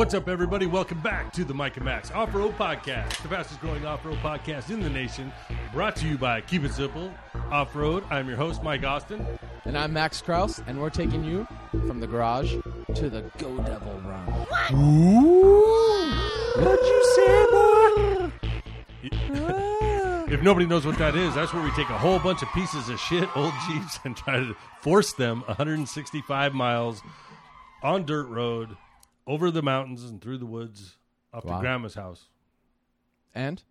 What's up, everybody? Welcome back to the Mike and Max Off Road Podcast, the fastest growing off road podcast in the nation. Brought to you by Keep It Simple Off Road. I'm your host, Mike Austin. And I'm Max Kraus, and we're taking you from the garage to the Go Devil Run. What'd you say, boy? if nobody knows what that is, that's where we take a whole bunch of pieces of shit, old Jeeps, and try to force them 165 miles on dirt road over the mountains and through the woods up to grandma's house. And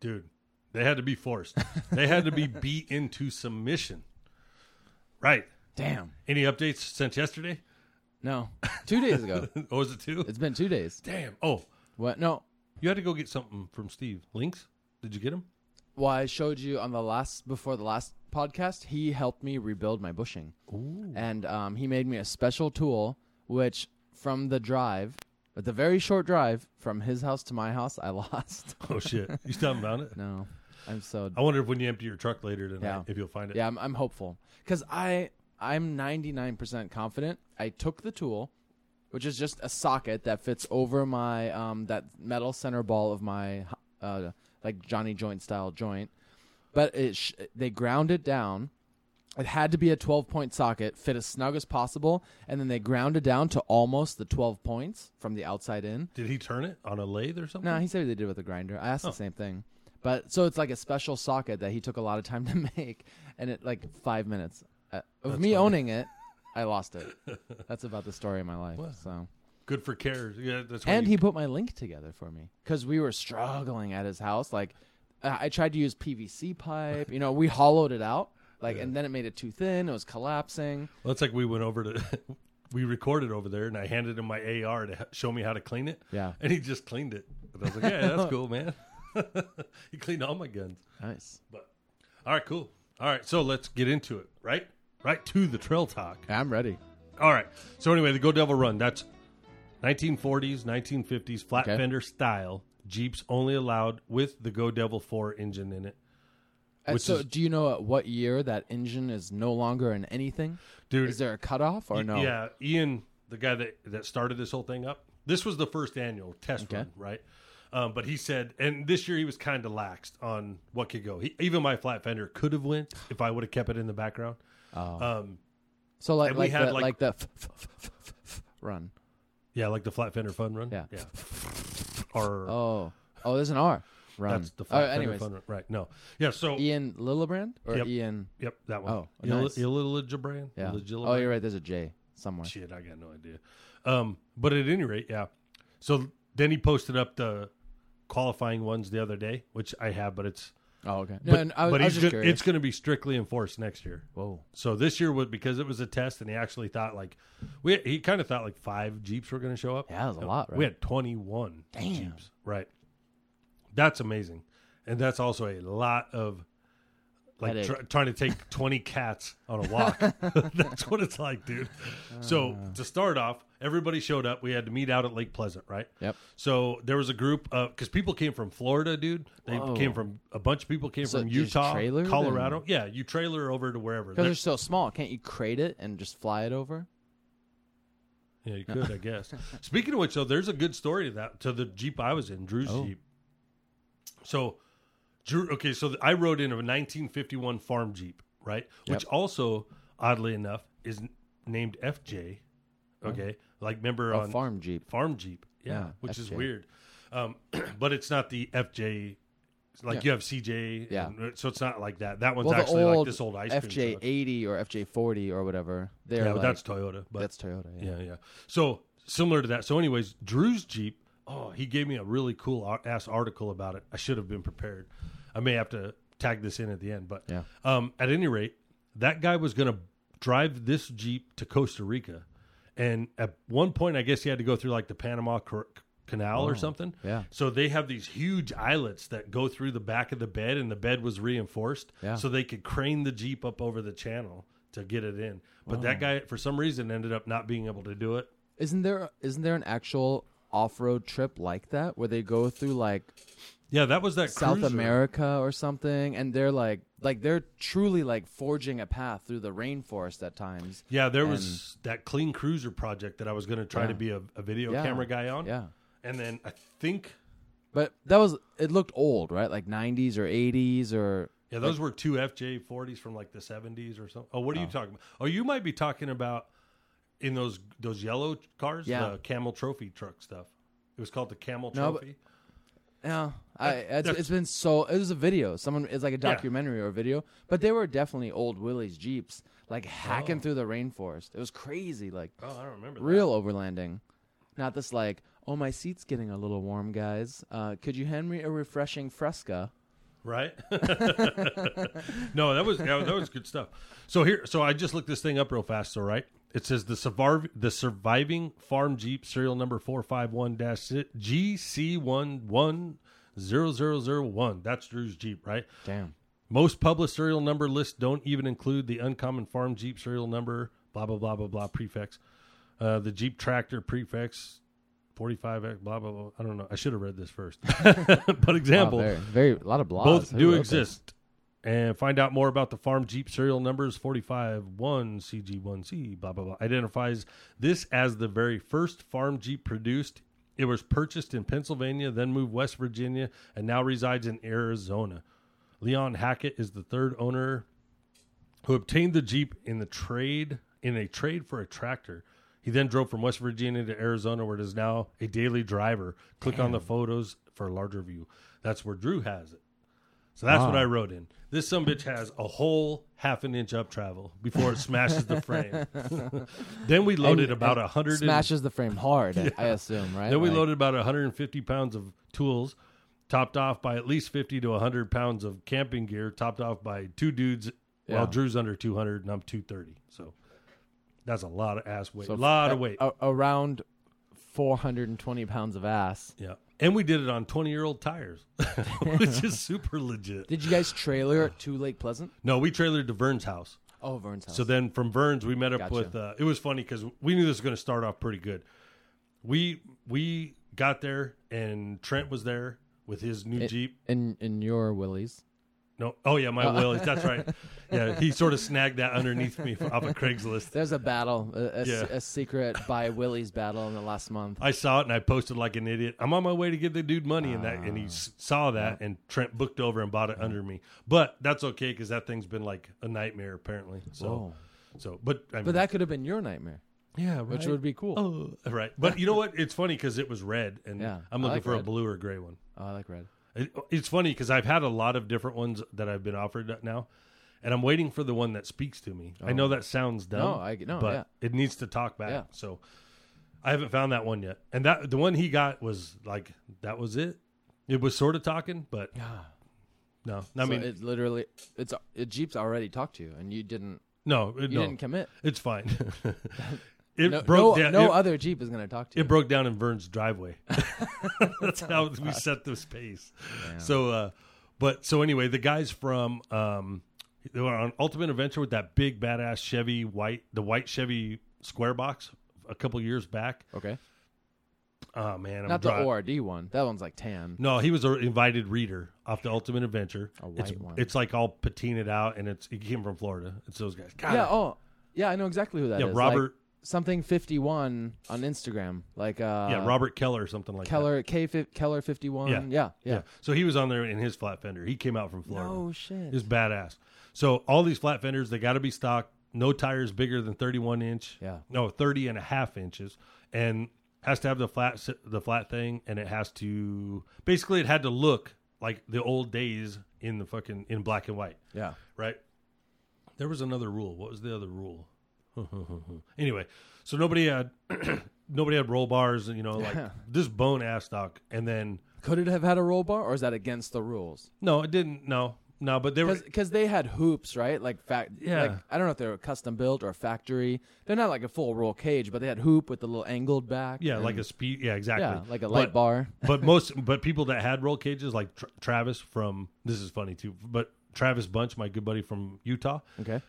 Dude, they had to be forced. they had to be beat into submission. Right. damn, Any updates since yesterday? no, two days ago. oh, was it two? It's been two days. Damn. Oh, What? No. you had to go get something from Steve. Links? Did you get them? Well, I showed you on the last before the last podcast. He helped me rebuild my bushing, and um, he made me a special tool, which from the drive, but the very short drive from his house to my house, I lost. Oh, shit. You still haven't found it? no, I'm so I wonder if when you empty your truck later tonight, Yeah. if you'll find it. Yeah, I'm, I'm hopeful because I I'm 99% confident. I took the tool, which is just a socket that fits over my um that metal center ball of my uh like Johnny joint style joint, but it sh- they ground it down. It had to be a 12 point socket, fit as snug as possible, and then they ground it down to almost the 12 points from the outside in. Did he turn it on a lathe or something? No, he said they did it with a grinder. I asked Oh. the same thing. But so it's like a special socket that he took a lot of time to make, and it like five minutes uh, of me funny. owning it, I lost it. That's about the story of my life. Wow. So, Good for cares. Yeah, that's and he put my link together for me because we were struggling at his house. Like, I tried to use PVC pipe. You know, we hollowed it out. Like, and then it made it too thin. It was collapsing. Well, it's like we went over to, we recorded over there, and I handed him my AR to show me how to clean it. Yeah. And he just cleaned it. And I was like, yeah, that's cool, man. he cleaned all my guns. Nice. But all right, cool. All right, so let's get into it. Right, right to the trail talk. I'm ready. All right. So anyway, the Go Devil Run. That's 1940s, 1950s flat Okay. fender style Jeeps only allowed with the Go Devil 4 engine in it. Uh, so, is- do you know at what year that engine is no longer in anything? Dude, Is there a cutoff or no? Yeah, Ian, the guy that that started this whole thing up. This was the first annual test Okay. run, right? Um, but he said, and this year he was kind of laxed on what could go. He, even my flat fender could have went if I would have kept it in the background. Oh. Um, So like like had, the, like- like, the f- f- f- run. yeah, like the flat fender fun run. Yeah. yeah. Or Oh, oh, there's an R. Run. that's the oh, anyways, fun run. Right. No. Yeah. So Ian Lillibrand or Yep. Ian? Yep, that one. Oh, Il- nice. Illigibrand? Yeah. Illigibrand? Oh, you're right. There's a J somewhere. Shit, I got no idea. Um, but at any rate, yeah. So then he posted up the qualifying ones the other day, which I have, but it's Oh, okay. but, No, I, was- but I was he's just gonna, it's going to be strictly enforced next year. Whoa. So this year was because it was a test, and he actually thought like we he kind of thought like five Jeeps were going to show up. Yeah, that was a lot, right? We had twenty one Damn. Jeeps, right? That's amazing, and that's also a lot of like tr- trying to take twenty cats on a walk. that's what it's like, dude. So Uh. to start off, everybody showed up. We had to meet out at Lake Pleasant, right? Yep. So there was a group of because people came from Florida, dude. They Whoa. came from a bunch of people came So from Utah, Colorado. Yeah, you trailer over to wherever. Because They're- they're so small, can't you crate it and just fly it over? Yeah, you could, I guess. Speaking of which, though, there's a good story to that to the Jeep I was in, Drew's Oh. Jeep. So, Drew. Okay, so I rode in a 1951 farm Jeep, right? Which also, oddly enough, is named FJ. Okay, like remember A on farm jeep. farm Jeep, yeah, Yeah, which is weird. Um, but it's not the FJ. Like Yeah. you have CJ, Yeah. and- so it's not like that. That one's Well, actually like this old ice cream FJ eighty or FJ forty or whatever. They're Yeah, but like, that's Toyota. But that's Toyota. Yeah. Yeah, yeah. So similar to that. So, anyways, Drew's Jeep. Oh, he gave me a really cool ass article about it. I should have been prepared. I may have to tag this in at the end, but Yeah. um, at any rate, that guy was going to drive this Jeep to Costa Rica, and at one point, I guess he had to go through like the Panama Cor- Canal or Oh, something. yeah. So they have these huge eyelets that go through the back of the bed, and the bed was reinforced, Yeah. so they could crane the Jeep up over the channel to get it in. But that guy, for some reason, ended up not being able to do it. Isn't there isn't there an actual off road trip like that where they go through like Yeah, that was that South cruiser. America or something, and they're like like they're truly like forging a path through the rainforest at times. Yeah, there was that clean cruiser project that I was going to try Yeah. to be a, a video Yeah. camera guy on. Yeah. And then I think But that was it looked old, right? Like 90s or 80s or yeah, those were two FJ40s from like the 70s or something. Oh, what are you oh. talking about? Oh, you might be talking about in those those yellow cars, Yeah. the Camel Trophy truck stuff. It was called the Camel No, but- Trophy. Yeah, I, it's, that's- it's been so. It was a video. Someone it's like a Yeah. documentary or a video, but they were definitely old Willys Jeeps, like hacking Oh. through the rainforest. It was crazy, like oh, I don't remember. that. real overlanding, not this like. Oh, my seat's getting a little warm, guys. Uh, could you hand me a refreshing Fresca? right? no, that was that, that was good stuff. So here, so I just looked this thing up real fast. So right, it says the surviv- the surviving farm Jeep serial number four five one dash GC one one zero zero zero one. That's Drew's Jeep, right? Damn. Most published serial number lists don't even include the uncommon farm Jeep serial number. Blah blah blah blah blah prefix. Uh, the Jeep tractor prefix. 45x blah blah blah i don't know i should have read this first but example Wow, very, very a lot of blogs. both Who do exist. this? And find out more about the farm Jeep serial numbers 45 1 CG1C, blah, blah, blah. Identifies this as the very first farm Jeep produced. It was purchased in Pennsylvania, then moved West Virginia, and now resides in Arizona. Leon Hackett is the third owner who obtained the Jeep in the trade in a trade for a tractor. He then drove from West Virginia to Arizona, where it is now a daily driver. Click on the photos for a larger view. That's where Drew has it. So that's what Ah. I wrote in. This some bitch has a whole half an inch up travel before it smashes the frame. then we loaded And- about a hundred. Smashes the frame hard, I assume, right? Then we Like- loaded about 150 pounds of tools, topped off by at least 50 to 100 pounds of camping gear, topped off by two dudes. Yeah. While Drew's under 200 and I'm 230. So that's a lot of ass weight. So a lot of weight. a- around 420 pounds of ass. yeah. And we did it on 20 year old tires, which is super legit. Did you guys trailer it to Lake Pleasant? No, we trailered to Vern's house. Oh, Vern's house. So then from Vern's, we met up Gotcha. with. Uh, it was funny because we knew this was going to start off pretty good. We we got there and Trent was there with his new It- Jeep. in in your Willys. No, oh yeah, my Willys. That's right. Yeah, he sort of snagged that underneath me off of Craigslist. There's a battle, a, a, Yeah. a secret by Willys battle in the last month. I saw it and I posted like an idiot. I'm on my way to give the dude money and that, and he ah. s- saw that and Trent booked over and bought it mm-hmm. under me. But that's okay because that thing's been like a nightmare apparently. So, Whoa. so but I mean, But that could have been your nightmare, yeah, which would be cool. Oh, Oh, right. But you know what? It's funny because it was red, and Yeah, I'm I looking like for a red. blue or gray one. Oh, I like red. It, it's funny because I've had a lot of different ones that I've been offered now, and I'm waiting for the one that speaks to me. I know oh. that sounds dumb, No, I- no, but yeah. it needs to talk back. Yeah. So I haven't found that one yet, and that the one he got was like that was it. It was sort of talking, but yeah. no, I I mean, it literally, it's it, Jeep's already talked to you, and you didn't. no, it, You no, didn't commit. it's fine. it No, broke no, down. no it, other Jeep is going to talk to you. it broke down in Vern's driveway. That's how we set the space. So, uh, but so anyway, the guys from um, they were on Ultimate Adventure with that big badass Chevy white, the white Chevy square box a couple years back. okay, Oh man, I'm not the ORD one. That one's like tan. No, he was an invited reader off the Ultimate Adventure. A it's, white one. It's like all patinaed out, and it's he came from Florida. It's those guys. God, Yeah. Oh, yeah. I know exactly who that is. yeah, Like, Robert. Something fifty one on Instagram, like uh, yeah, Robert Keller or something like that. Keller K fi- Keller fifty one. Yeah. yeah, yeah. Yeah. So he was on there in his flat fender. He came out from Florida. No shit. is badass. So all these flat fenders, they got to be stock. No tires bigger than 31 inch. Yeah. No, 30 and a half inches. And has to have the flat the flat thing and it has to basically it had to look like the old days in the fucking in black and white, yeah. right? There was another rule. What was the other rule? anyway, so nobody had nobody had roll bars, you know, like this bone ass stock and then Could it have had a roll bar, or is that against the rules? no, it didn't. No. No, but they were Because they had hoops, right? Like fact. Yeah. Like, I don't know if they were custom built or factory. They're not like a full roll cage, but they had hoop with the little angled back. yeah, like a speed. Yeah, exactly. yeah, like a light But- bar. but most but people that had roll cages like Tra- Travis from this is funny too but Travis Bunch my good buddy from Utah Okay.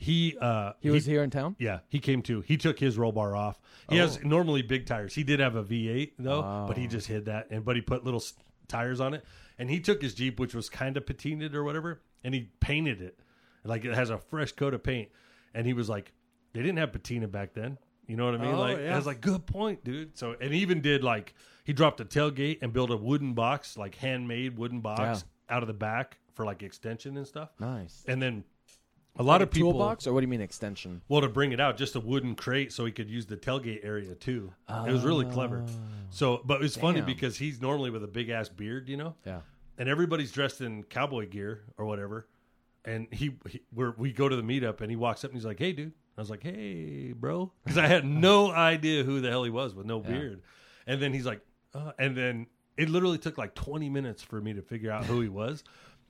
He uh He was here in town. yeah he came too he took his roll bar off he has Oh. normally big tires he did have a V8 though but he Oh. just hid that and but he put little s- tires on it. And he took his Jeep, which was kind of patinaed or whatever, and he painted it like it has a fresh coat of paint. And he was like, they didn't have patina back then. You know what I mean? Oh, like yeah. I was like, good point, dude. So and he even did like he dropped a tailgate and built a wooden box, like handmade wooden box out of the back for like extension and stuff. Nice. And then a lot of people toolbox, or what do you mean extension? well, to bring it out, just a wooden crate so he could use the tailgate area too. It was really clever. So, but it's funny because he's normally with a big ass beard, you know, Yeah. and everybody's dressed in cowboy gear or whatever. And he, he we're, we go to the meetup, and he walks up and he's like, "Hey, dude." I was like, "Hey, bro," because I had no idea who the hell he was with no beard. And then he's like, uh, and then it literally took like 20 minutes for me to figure out who he was.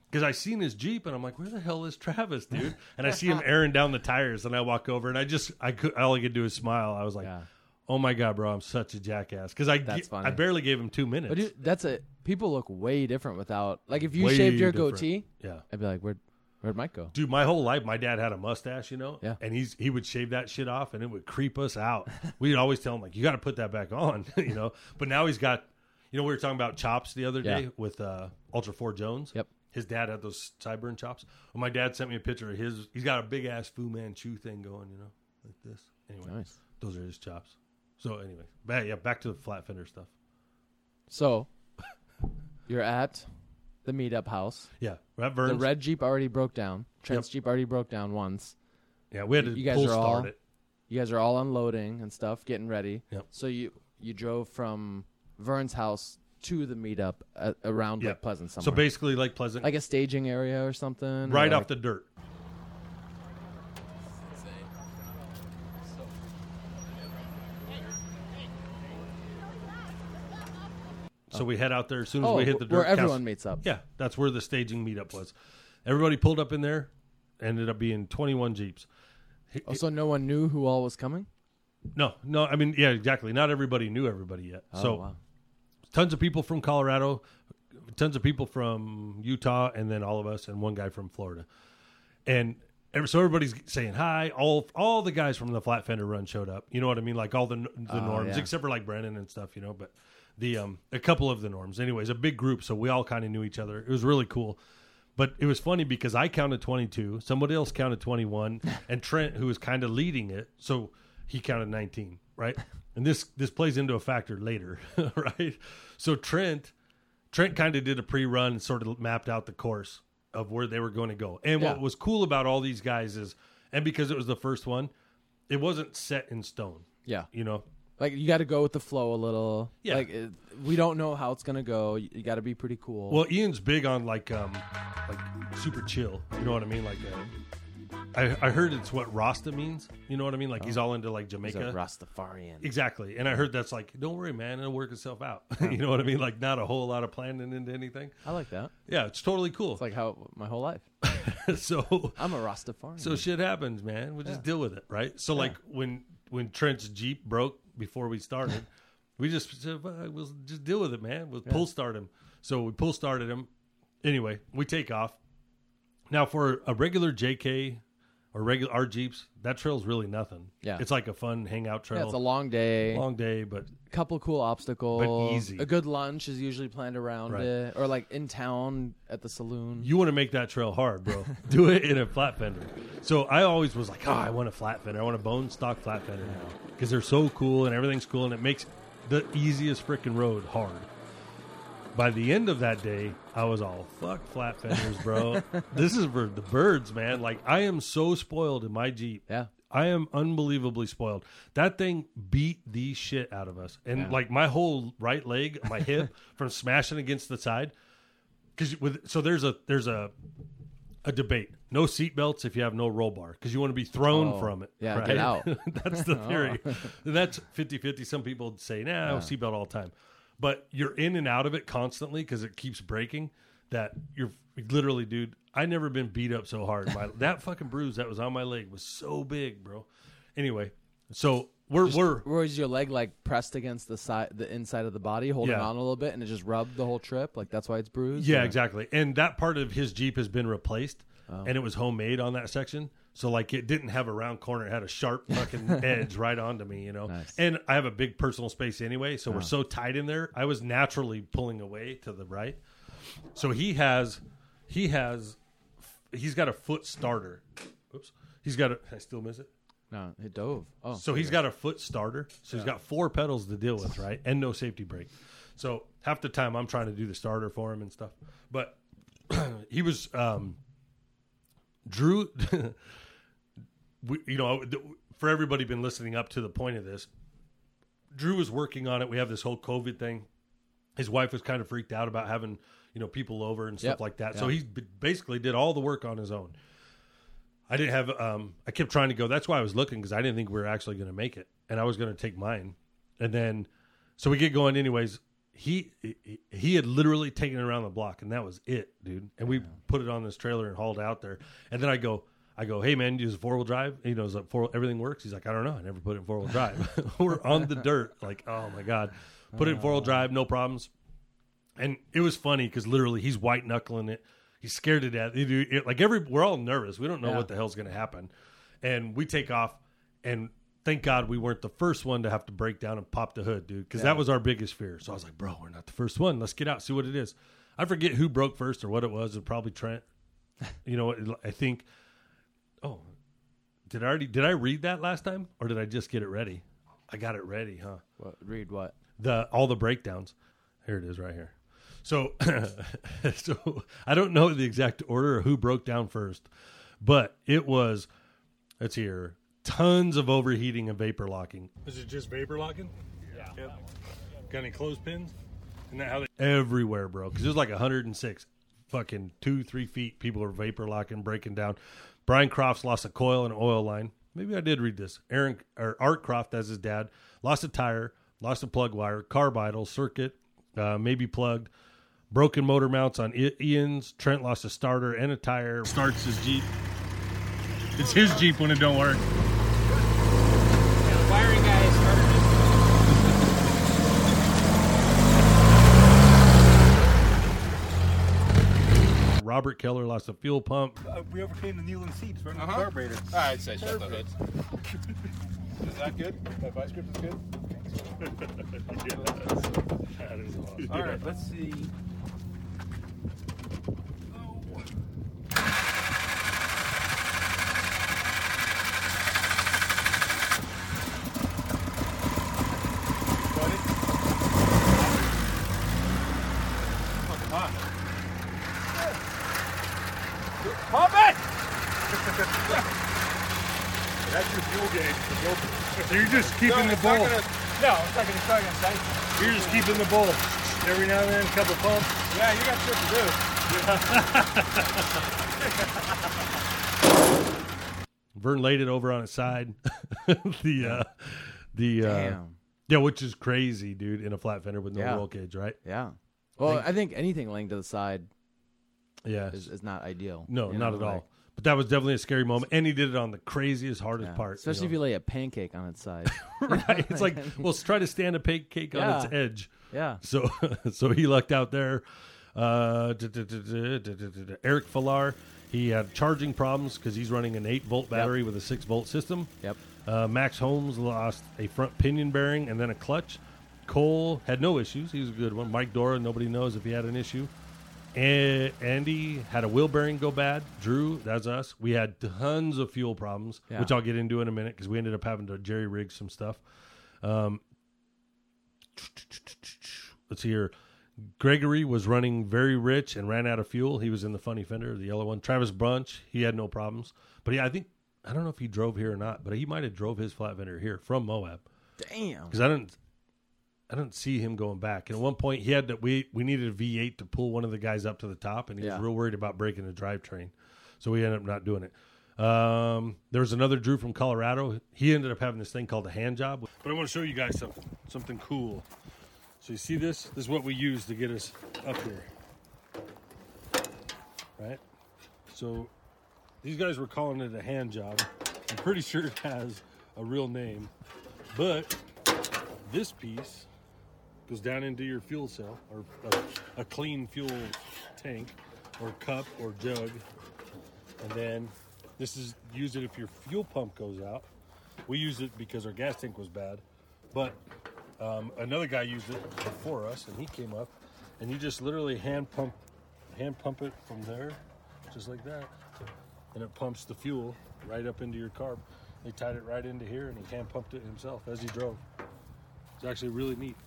Because I seen his Jeep and I'm like, where the hell is Travis, dude? And I see him airing down the tires and I walk over and I just, I could, all I could do is smile. I was like, Yeah. oh my God, bro, I'm such a jackass. Because I, That's funny. I barely gave him two minutes. But dude, that's a people look way different without. Like if you Way shaved your different. goatee, yeah. I'd be like, where'd where'd Mike go? Dude, my whole life, my dad had a mustache, you know, Yeah. and he's he would shave that shit off, and it would creep us out. We'd always tell him like, "You got to put that back on," you know. But now he's got, you know, we were talking about chops the other day with uh, Ultra Four Jones. Yep. His dad had those sideburn chops. Well, my dad sent me a picture of his. He's got a big ass Fu Manchu thing going, you know, like this. Anyway, Nice. those are his chops. So anyway, back, yeah, back to the flat fender stuff. So you're at the meetup house. Yeah, we're at Vern's. The red Jeep already broke down. Trent's Yep. Jeep already broke down once. yeah, we had to you guys are all- it. You guys are all unloading and stuff, getting ready. Yep. So you you drove from Vern's house to the meetup at, around. Lake Pleasant somewhere. So basically, like Pleasant, like a staging area or something. or right like- off the dirt. So we head out there as soon as oh, we hit the dirt. where everyone meets up. Yeah, that's where the staging meetup was. Everybody pulled up in there. Ended up being 21 Jeeps. Oh, so no one knew who all was coming. No, no, I mean, yeah, exactly. Not everybody knew everybody yet. Oh, so wow. Tons of people from Colorado, tons of people from Utah, and then all of us, and one guy from Florida. And every, so everybody's saying hi. All all the guys from the Flat Fender Run showed up. You know what I mean? Like all the the Oh, norms, yeah. except for like Brennan and stuff. You know, but the um a couple of the norms. Anyways, a big group, so we all kind of knew each other. It was really cool. But it was funny because I counted 22, somebody else counted 21, and Trent, who was kind of leading it, so he counted 19, right? And this this plays into a factor later, right? So Trent Trent kind of did a pre-run and sort of mapped out the course of where they were going to go. And Yeah. what was cool about all these guys is, and because it was the first one, it wasn't set in stone. Yeah. You know, Like you got to go with the flow a little. Yeah. Like it, we don't know how it's gonna go. You, you got to be pretty cool. Well, Ian's big on like um like super chill. You know what I mean? Like uh, I I heard it's what Rasta means. You know what I mean? Like he's all into like He's a Jamaica. Rastafarian. Exactly. And I heard that's like, don't worry, man, it'll work itself out. you know what I mean? Like not a whole lot of planning into anything. I like that. Yeah, it's totally cool. It's like how my whole life. so I'm a Rastafarian. so shit happens, man. We just Yeah. deal with it, right? So like when when Trent's Jeep broke before we started, we just said, "Uh, we'll just deal with it, man. We'll pull start him. So we pull started him. Anyway, we take off. Now for a regular JK or regular our Jeeps, that trail's really nothing. Yeah. It's like a fun hangout trail. yeah, it's a long day. long day, but couple cool obstacles. easy. A good lunch is usually planned around Right. it, or like in town at the saloon. you want to make that trail hard, bro. Do it in a flat fender. So I always was like, oh, I want a flat fender. I want a bone stock flat fender now because they're so cool and everything's cool and it makes the easiest freaking road hard. By the end of that day, I was all fuck flat fenders, bro. this is for the birds, man. Like I am so spoiled in my Jeep. yeah, I am unbelievably spoiled. That thing beat the shit out of us, and like my whole right leg, my hip, from smashing against the side. Because with so there's a there's a a debate. No seatbelts if you have no roll bar because you want to be thrown Oh, from it. yeah, right? get out. that's the oh. theory. And that's 50-50. Some people say, nah, seatbelt all the time. But you're in and out of it constantly because it keeps breaking. That you're literally, dude. I never been beat up so hard. My, that fucking bruise that was on my leg was so big, bro. Anyway, so we're we're was your leg like pressed against the side, the inside of the body, holding Yeah. on a little bit, and it just rubbed the whole trip? Like that's why it's bruised. Yeah, or- exactly. And that part of his Jeep has been replaced, Oh. and it was homemade on that section. So like it didn't have a round corner; it had a sharp fucking edge right onto me, you know. Nice. And I have a big personal space anyway, so Uh-huh. we're so tight in there. I was naturally pulling away to the right. So he has, he has, he's got a foot starter. Oops. He's got a. I still miss it. No, it dove. Oh, So he's got a foot starter. So he's got four pedals to deal with, right? And no safety brake. So half the time I'm trying to do the starter for him and stuff. But he was um Drew we, you know, for everybody been listening up to the point of this. Drew was working on it. We have this whole COVID thing. His wife was kind of freaked out about having, you know, people over and stuff Yep. like that. So he basically did all the work on his own. I didn't have. Um, I kept trying to go. That's why I was looking because I didn't think we were actually going to make it, and I was going to take mine. And then, so we get going anyways. He he- he had literally taken it around the block, and that was it, dude. And we put it on this trailer and hauled out there. And then I go, I go, hey man, you use four wheel drive? He knows that four everything works. He's like, I don't know. I never put it in four wheel drive. we're on the dirt, like, oh my god, put it in four wheel uh. drive, no problems. And it was funny because literally he's white knuckling it. He's scared to death. It- it- like every, we're all nervous. We don't know Yeah. what the hell's going to happen. And we take off, and thank God we weren't the first one to have to break down and pop the hood, dude, because that was our biggest fear. So I was like, bro, we're not the first one. Let's get out, see what it is. I forget who broke first or what it was. It was probably Trent. You know, I think. Did I already did I read that last time or did I just get it ready? I got it ready, huh? What, read what? the all the breakdowns. Here it is, right here. So, so I don't know the exact order or who broke down first, but it was. Let's hear tons of overheating and vapor locking. Is it just vapor locking? Yeah. Yep. Got any clothespins? Isn't that how they everywhere, bro? Because it was like 106, fucking two, three feet. People are vapor locking, breaking down. Brian Crofts lost a coil and oil line. Maybe I did read this. Aaron or Art Croft, as his dad, lost a tire, lost a plug wire, carb idle, circuit, uh, maybe plugged, broken motor mounts on Ian's. Trent lost a starter and a tire. Starts his Jeep. It's his Jeep when it don't work. Wiring guy started this. Robert Keller lost a fuel pump. Uh, we overcame the kneeling seats running the Uh-huh. carburetor. I'd say shut the hood. Is that good? That vice grip is good? That is awesome. All right, let's see. Got it? Fucking hot. Pump it! That's your fuel gauge. So you're just keeping No, the it's not bowl. gonna- No, it's not gonna start gonna. You're just keeping the bowl. Every now and then, a couple pumps. Yeah, you got shit to do. Vern laid it over on its side. the uh, the uh, yeah, which is crazy, dude, in a flat fender with no Yeah. roll cage, right? Yeah. Well, I think anything laying to the side Yeah, is, is not ideal. no, you not at like, all. But that was definitely a scary moment, and he did it on the craziest, hardest yeah. part. Especially if you lay a pancake on its side. right. It's like, well, try to stand a pancake on its edge. yeah. So, so he lucked out there. Uh, Eric Falar, he had charging problems because he's running an eight volt battery with a six volt system. Yep. Uh, Max Holmes lost a front pinion bearing and then a clutch. Cole had no issues. He was a good one. Mike Dora, nobody knows if he had an issue. And Andy had a wheel bearing go bad. Drew, that's us. We had tons of fuel problems, Yeah. which I'll get into in a minute because we ended up having to jerry rig some stuff. Um, let's see here. Gregory was running very rich and ran out of fuel. He was in the funny fender, the yellow one. Travis Bunch, he had no problems. But yeah, I think I don't know if he drove here or not, but he might have drove his flat fender here from Moab Damn. because I didn't I didn't see him going back. And at one point, he had to we we needed a V8 to pull one of the guys up to the top, and he Yeah. was real worried about breaking the drivetrain, so we ended up not doing it. Um, there was another Drew from Colorado. He ended up having this thing called a hand job. But I want to show you guys something something cool. So you see this? This is what we use to get us up here, right? So these guys were calling it a hand job. I'm pretty sure it has a real name, but this piece goes down into your fuel cell or a, a clean fuel tank or cup or jug and then This is use it if your fuel pump goes out. We used it because our gas tank was bad, but um, another guy used it before us, and he came up, and you just literally hand pump, hand pump it from there, just like that, and it pumps the fuel right up into your carb. They tied it right into here, and he hand pumped it himself as he drove. It's actually really neat.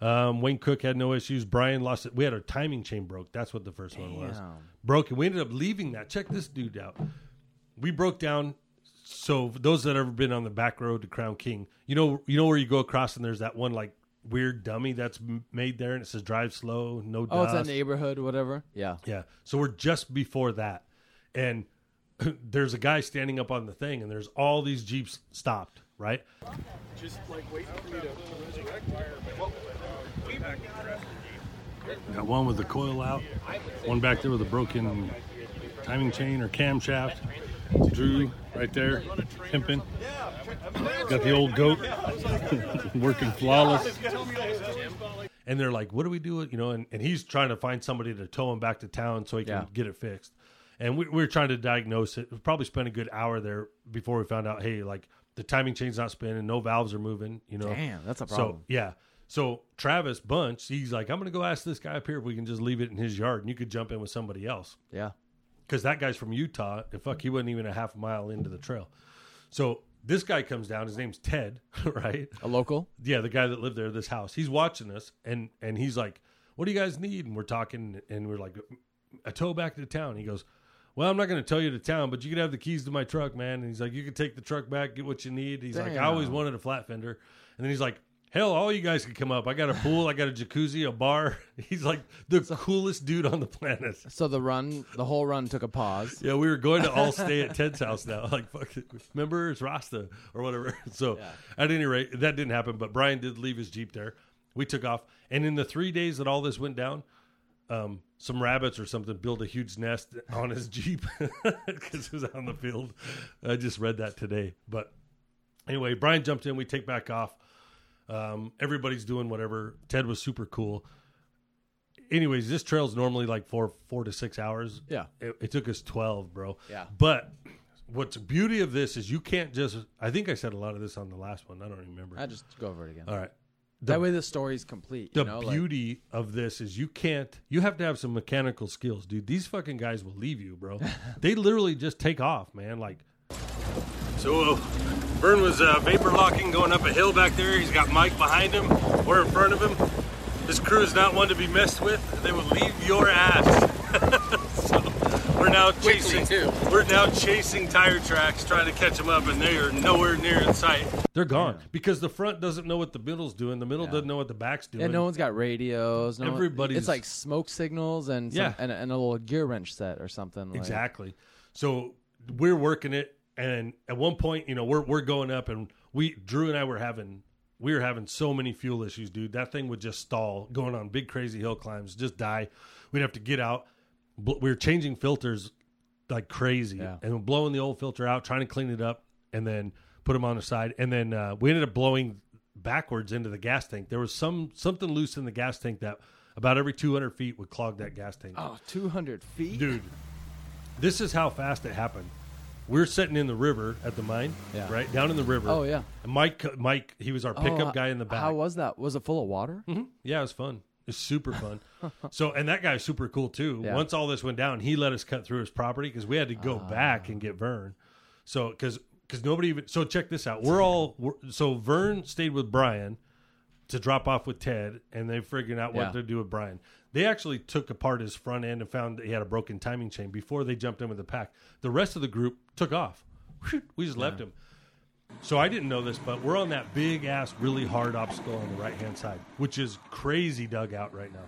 Um, Wayne Cook had no issues. Brian lost it. We had our timing chain broke. That's what the first one was. Damn. Broke, we ended up leaving that. Check this dude out. We broke down. So those that have ever been on the back road to Crown King, you know, you know where you go across and there's that one like weird dummy that's made there, and it says drive slow, no Oh, it's dust. that neighborhood, whatever. Yeah. Yeah. So we're just before that. And there's a guy standing up on the thing and there's all these Jeeps stopped, right? Just like waiting for me to, to resurrect. Well, we Got one with the coil out, one back there with a broken timing chain or camshaft. Drew right there, pimping. Got the old goat working flawless. And they're like, "What do we do?" You know, and, and he's trying to find somebody to tow him back to town so he can Yeah. get it fixed. And we, we were trying to diagnose it. We probably spent a good hour there before we found out, hey, like the timing chain's not spinning, no valves are moving. You know, Damn, that's a problem. so yeah. So Travis Bunch, he's like, I'm gonna go ask this guy up here if we can just leave it in his yard, and you could jump in with somebody else Yeah. because that guy's from Utah, and fuck, he wasn't even a half mile into the trail. So this guy comes down. His name's Ted, right? A local. Yeah, the guy that lived there, this house. He's watching us, and and he's like, "What do you guys need?" And we're talking, and we're like, "A tow back to town." He goes, "Well, I'm not going to tow you to town, but you can have the keys to my truck, man." And he's like, "You can take the truck back, get what you need." He's like, "I always wanted a flat fender," and then he's like. Hell, all you guys can come up. I got a pool, I got a jacuzzi, a bar. He's like the coolest dude on the planet. So the run, the whole run took a pause. Yeah, we were going to all stay at Ted's house now. Like, fuck, it. remember it's Rasta or whatever. So, Yeah. at any rate, that didn't happen. But Brian did leave his jeep there. We took off, and in the three days that all this went down, um, some rabbits or something built a huge nest on his jeep because it was out in the field. I just read that today. But anyway, Brian jumped in. We take back off. Um, everybody's doing whatever. Ted was super cool. Anyways, this trail's normally like four four to six hours. Yeah. It, it took us twelve, bro. Yeah. But what's the beauty of this is you can't just. I think I said a lot of this on the last one. I don't remember. I just go over it again. All right. that way the story's complete. The you know? like- beauty of this is you can't. You have to have some mechanical skills, dude. These fucking guys will leave you, bro. they literally just take off, man. Like. So, uh, Vern was uh, vapor locking going up a hill back there. He's got Mike behind him. We're in front of him. This crew is not one to be messed with. They will leave your ass. so we're now chasing. too. We're now chasing tire tracks, trying to catch them up, and they are nowhere near in sight. They're gone because the front doesn't know what the middle's doing. The middle Yeah. doesn't know what the back's doing. Yeah, no one's got radios. No one- Everybody's- it's like smoke signals and some, Yeah. and, and a little gear wrench set or something. Like, Exactly. So we're working it, and at one point, you know, we're we're going up, and we Drew and I were having we were having so many fuel issues, dude. That thing would just stall, going on big crazy hill climbs, just die. We'd have to get out. We were changing filters like crazy, Yeah. and blowing the old filter out, trying to clean it up, and then put them on the side, and then uh, we ended up blowing backwards into the gas tank. There was some something loose in the gas tank that about every 200 feet would clog that gas tank. Oh, 200 feet? Dude, this is how fast it happened. We're sitting in the river at the mine, Yeah. right down in the river. Oh, yeah. And Mike, Mike, he was our pickup Oh, guy in the back. How was that? Was it full of water? yeah, it was fun. It's super fun. so, and that guy's super cool too. Yeah. Once all this went down, he let us cut through his property because we had to go Ah. back and get Vern. So, because because nobody even. So check this out. We're all we're, so Vern stayed with Brian to drop off with Ted, and they figured out what Yeah. to do with Brian. They actually took apart his front end and found that he had a broken timing chain before they jumped in with the pack. The rest of the group took off. We just left him. So I didn't know this, but we're on that big ass, really hard obstacle on the right hand side, which is crazy dugout right now.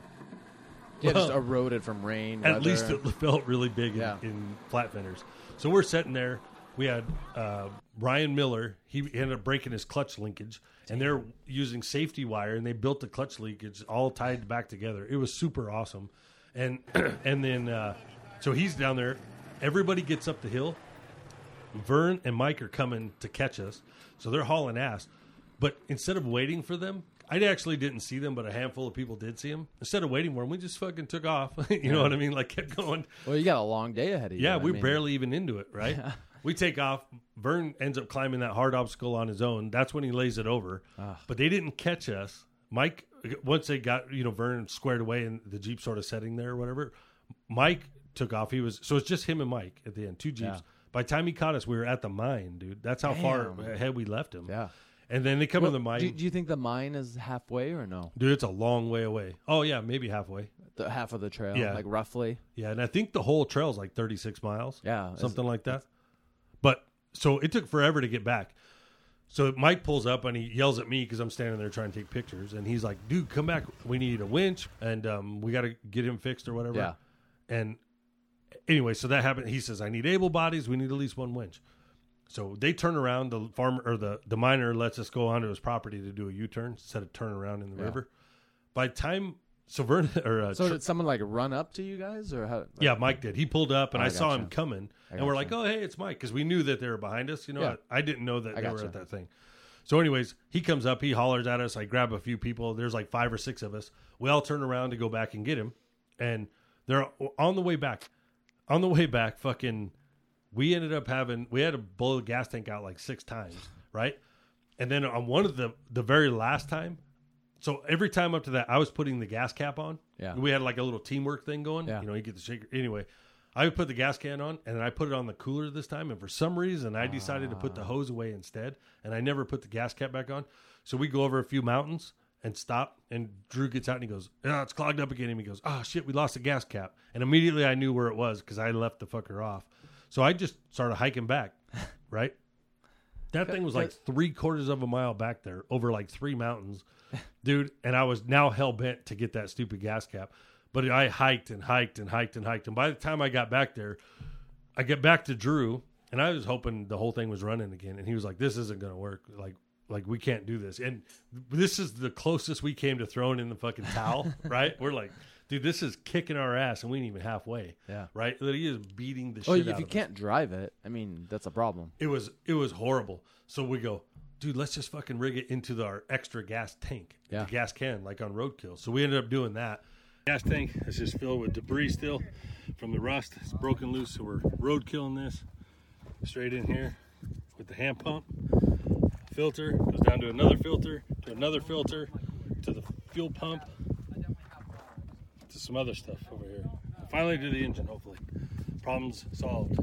Yeah, just eroded from rain. At weather. least it felt really big in, Yeah. in flat fenders. So we're sitting there. We had uh, Brian Miller. He ended up breaking his clutch linkage, and they're using safety wire, and they built the clutch linkage all tied back together. It was super awesome. And and then uh, so he's down there. Everybody gets up the hill. Vern and Mike are coming to catch us, so they're hauling ass. But instead of waiting for them, I actually didn't see them, but a handful of people did see them. Instead of waiting for them, we just fucking took off. you know what I mean? Like kept going. Well, you got a long day ahead of you. Yeah, we're mean, barely even into it, right? we take off. Vern ends up climbing that hard obstacle on his own. That's when he lays it over. Ah. But they didn't catch us. Mike, once they got you know Vern squared away and the jeep sort of setting there or whatever, Mike took off. He was so it's just him and Mike at the end, two jeeps. Yeah. By the time he caught us, we were at the mine, dude. That's how far ahead we left him. Yeah. And then they come Well, to the mine. do, do you think the mine is halfway or no? Dude, it's a long way away. Oh yeah, maybe halfway. The half of the trail, Yeah. like roughly. Yeah, and I think the whole trail is like 36 miles. Yeah, something like that. So it took forever to get back. So Mike pulls up and he yells at me because I'm standing there trying to take pictures, and he's like, "Dude, come back! We need a winch, and um, we got to get him fixed or whatever." Yeah. And anyway, so that happened. He says, "I need able bodies. We need at least one winch." So they turn around. The farmer or the the miner lets us go onto his property to do a U turn instead of turn around in the Yeah. river. By the time so Vern or uh, So Tr- did someone like run up to you guys or how? like- yeah, Mike did. He pulled up, and Oh, I, I saw him coming, I and we're gotcha. like, "Oh, hey, it's Mike," because we knew that they were behind us. You know, Yeah. I, I didn't know that they were gotcha. at that thing. So, anyways, he comes up, he hollers at us. I grab a few people. There's like five or six of us. We all turn around to go back and get him, and they're on the way back. On the way back, fucking, we ended up having we had to blow the gas tank out like six times, right? And then on one of the the very last time, so every time up to that, I was putting the gas cap on. Yeah. we had like a little teamwork thing going. Yeah. you know, you get the shaker. Anyway, I would put the gas can on, and then I put it on the cooler this time. And for some reason, I decided to put the hose away instead, and I never put the gas cap back on. So we go over a few mountains and stop, and Drew gets out and he goes, "Ah, it's clogged up again." And he goes, "Oh shit, we lost the gas cap." And immediately I knew where it was because I left the fucker off. So I just started hiking back, right? That thing was like three quarters of a mile back there over like three mountains, dude. And I was now hell bent to get that stupid gas cap. But I hiked and hiked and hiked and hiked. And by the time I got back there, I get back to Drew and I was hoping the whole thing was running again. And he was like, this isn't going to work. Like, like we can't do this. And this is the closest we came to throwing in the fucking towel, right? We're like, dude, this is kicking our ass and we ain't even halfway. Yeah. Right. That he is beating the Oh, shit if you can't drive it, I mean, that's a problem. It was it was horrible. So we go, dude, let's just fucking rig it into the, our extra gas tank, Yeah. the gas can, like on roadkill. So we ended up doing that. Gas tank is just filled with debris still from the rust. It's broken loose, so we're roadkilling this straight in here with the hand pump. Filter goes down to another filter, to another filter, to the fuel pump, to some other stuff over here. Finally to the engine, hopefully. Problems solved.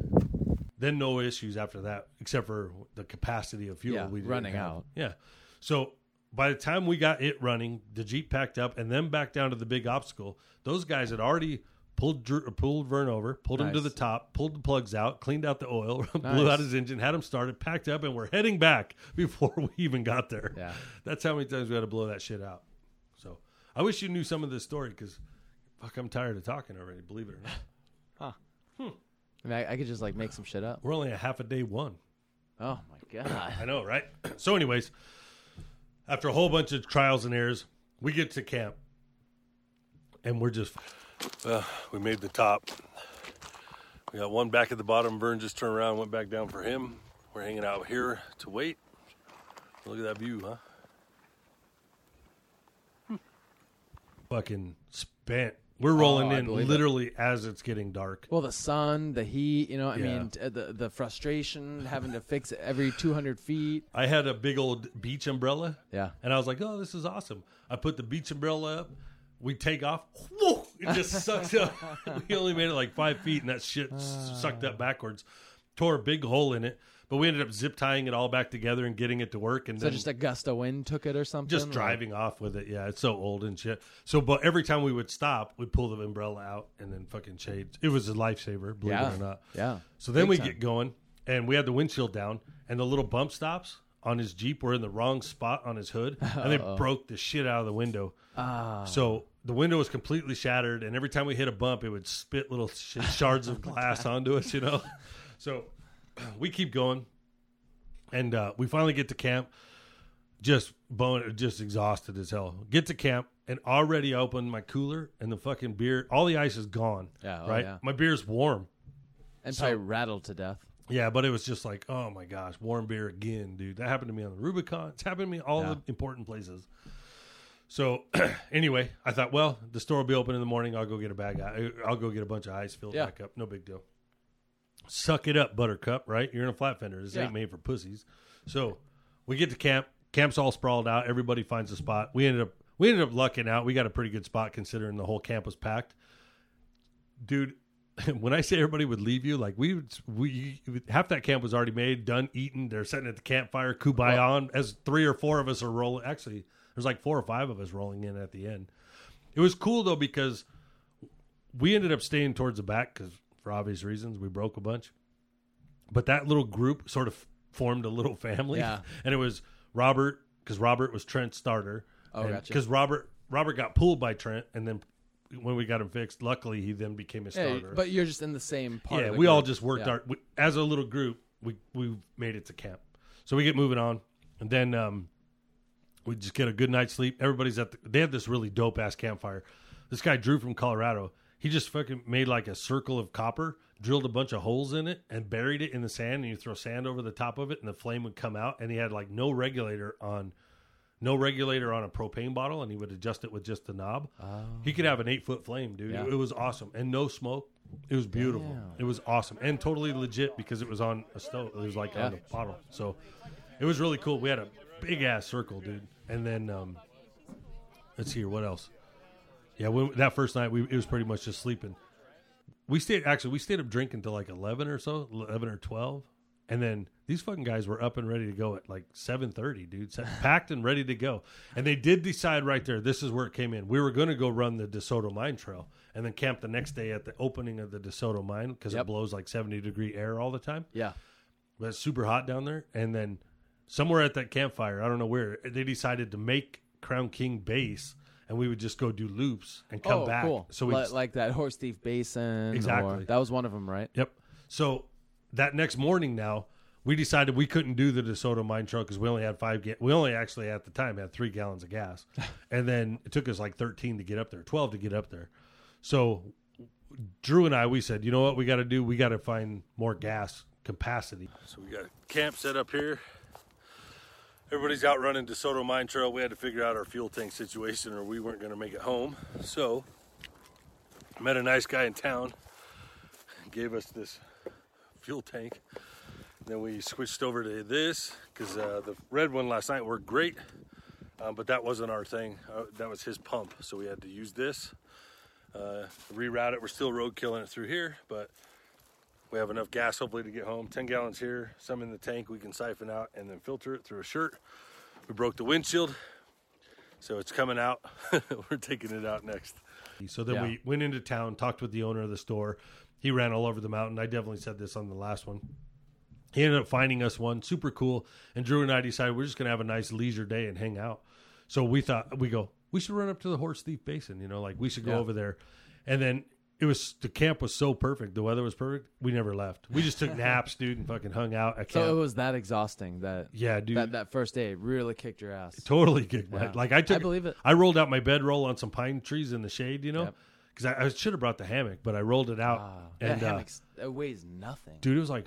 Then no issues after that, except for the capacity of fuel. Yeah, we didn't running have. out. Yeah. So by the time we got it running, the Jeep packed up, and then back down to the big obstacle, those guys had already pulled Drew, pulled Vern over, pulled him to the top, pulled the plugs out, cleaned out the oil, blew out his engine, had him started, packed up, and we're heading back before we even got there. Yeah. That's how many times we had to blow that shit out. So I wish you knew some of this story because fuck, I'm tired of talking already. Believe it or not, I mean, I, I could just like make some shit up. we're only a half a day one. Oh my god. I know, right? So, anyways, after a whole bunch of trials and errors, we get to camp, and we're just. Uh, we made the top. We got one back at the bottom. Vern just turned around, and went back down for him. We're hanging out here to wait. Look at that view, huh? Fucking spent. We're oh, rolling Oh, I in believe it. literally as it's getting dark. Well, the sun, the heat, you know, I Yeah. mean, t- the the frustration having to fix it every 200 feet. I had a big old beach umbrella. Yeah. And I was like, oh, this is awesome. I put the beach umbrella up. We take off. Whoa! It just sucks up. we only made it like five feet, and that shit s- sucked up backwards. Tore a big hole in it. But we ended up zip tying it all back together and getting it to work. And So then just a gust of wind took it or something. just Like- driving off with it. Yeah, it's so old and shit. So, but every time we would stop, we'd pull the umbrella out and then fucking shade. It was a lifesaver, believe Yeah. it or not. Yeah. So then Big we time. get going, and we had the windshield down, and the little bump stops on his Jeep were in the wrong spot on his hood, and they broke the shit out of the window. Ah. So the window was completely shattered, and every time we hit a bump, it would spit little sh- shards of glass onto us, you know? So we keep going, and uh, we finally get to camp. Just bone, just exhausted as hell. Get to camp and already opened my cooler, and the fucking beer, all the ice is gone. Yeah, oh, right. yeah. My beer's warm. and so- probably rattled to death. Yeah, but it was just like, oh my gosh, warm beer again, dude. That happened to me on the Rubicon. It's happened to me all Yeah. the important places. So anyway, I thought, well, the store will be open in the morning. I'll go get a bag. I'll go get a bunch of ice filled Yeah. back up. No big deal. Suck it up, Buttercup. Right? You're in a flat fender. This Yeah. ain't made for pussies. So we get to camp. Camp's all sprawled out. Everybody finds a spot. We ended up we ended up lucking out. We got a pretty good spot considering the whole camp was packed. Dude, when I say everybody would leave you, like we would- we half that camp was already made, done, eaten. They're sitting at the campfire, kumbaya on as three or four of us are rolling. Actually, there's like four or five of us rolling in at the end. It was cool though because we ended up staying towards the back because for obvious reasons we broke a bunch. But that little group sort of formed a little family, Yeah. and it was Robert because Robert was Trent's starter. Oh, gotcha. Because Robert Robert got pulled by Trent, and then when we got him fixed, luckily he then became a Yeah, starter. but you're just in the same part. yeah, we all just worked Yeah. our we, as a little group. We we made it to camp, so we get moving on, and then um, we just get a good night's sleep. Everybody's at the, they have this really dope ass campfire. This guy Drew from Colorado, he just fucking made like a circle of copper, drilled a bunch of holes in it, and buried it in the sand. And you throw sand over the top of it, and the flame would come out. And he had like no regulator on. No regulator on a propane bottle, and he would adjust it with just the knob. He could have an eight foot flame, dude. Yeah. It, it was awesome, and no smoke. It was beautiful. Damn. It was awesome and totally legit because it was on a stove. It was like on Yeah. a bottle, so it was really cool. We had a big ass circle, dude. And then um, let's see here, what else? Yeah, when, that first night we it was pretty much just sleeping. We stayed actually we stayed up drinking till like eleven or so, eleven or twelve, and then these fucking guys were up and ready to go at like seven thirty, dude, packed and ready to go. And they did decide right there. This is where it came in. We were going to go run the DeSoto Mine Trail and then camp the next day at the opening of the DeSoto Mine because it blows like seventy degree air all the time. Yeah. But it's super hot down there. And then somewhere at that campfire, I don't know where, they decided to make Crown King base, and we would just go do loops and come oh, back. cool. So we Li- just- like that Horse Thief Basin. or- Exactly. that was one of them, right? Yep. So that next morning now, we decided we couldn't do the DeSoto mine truck because we only had five. Ga- we only actually at the time had three gallons of gas, and then it took us like thirteen to get up there, twelve to get up there. So Drew and I, we said, you know what, we got to do? We got to find more gas capacity. So we got camp set up here. Everybody's out running DeSoto Mine Trail. We had to figure out our fuel tank situation, or we weren't going to make it home. So met a nice guy in town gave us this fuel tank. Then we switched over to this because uh, the red one last night worked great, um, but that wasn't our thing. Uh, that was his pump, so we had to use this. Uh, reroute it. We're still road killing it through here, but we have enough gas hopefully to get home. 10 gallons here, some in the tank we can siphon out and then filter it through a shirt. We broke the windshield, so it's coming out. We're taking it out next. So then Yeah. we went into town, talked with the owner of the store. He ran all over the mountain. I definitely said this on the last one. He ended up finding us one, super cool. And Drew and I decided we're just gonna have a nice leisure day and hang out. So we thought we go, we should run up to the Horse Thief Basin, you know, like we should go Yeah. over there. And then it was the camp was so perfect, the weather was perfect. We never left. We just took naps, dude, and fucking hung out at camp. So it was that exhausting that yeah, dude. that that first day really kicked your ass. Totally kicked my Yeah. like I took I believe it. I rolled out my bedroll on some pine trees in the shade, you know, Yep. because I, I should have brought the hammock, but I rolled it out, Wow. and that uh, it weighs nothing. dude, it was like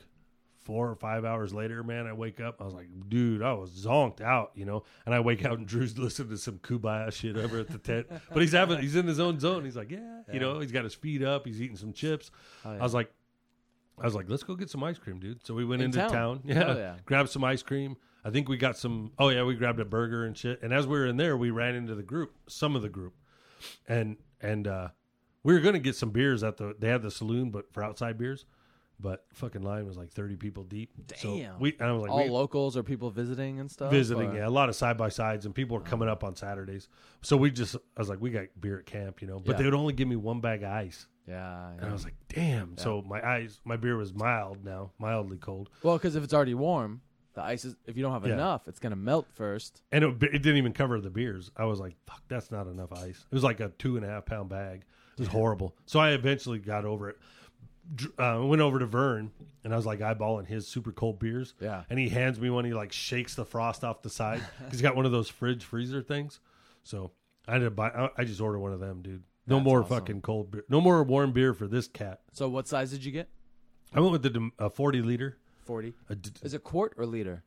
four or five hours later, man. I wake up, I was like, dude, I was zonked out, you know, and I wake out and Drew's listening to some Kumbaya shit over at the tent, but he's having he's in his own zone. He's like, yeah, you know, he's got his feet up, he's eating some chips. Oh, yeah. I was like. I was like, let's go get some ice cream, dude. So we went In into town? town. Yeah, Hell yeah. grabbed some ice cream. I think we got some. Oh yeah, we grabbed a burger and shit. And as we were in there, we ran into the group, some of the group, and and uh, we were gonna get some beers at the. They had the saloon, but for outside beers. But fucking line was like thirty people deep. So Damn. we and I was like, All we, locals or people visiting and stuff. visiting, or- yeah, a lot of side by sides, and people were coming up on Saturdays. So we just, I was like, we got beer at camp, you know. But Yeah. they would only give me one bag of ice, Yeah. and. I was like, damn. So my ice, my beer was mild now, mildly cold. well, because if it's already warm, the ice is. If you don't have Yeah. enough, it's gonna melt first. and it, it didn't even cover the beers. I was like, "Fuck, that's not enough ice." It was like a two and a half pound bag. It was horrible. So I eventually got over it. Uh, went over to Vern, and I was like eyeballing his super cold beers. Yeah. and he hands me one. He like shakes the frost off the side. He's got one of those fridge freezer things. So I had to buy. I- I just ordered one of them, dude. No That's more awesome. fucking cold beer. No more warm beer for this cat. So what size did you get? I went with the uh, forty liter. Forty. D- Is it quart or liter?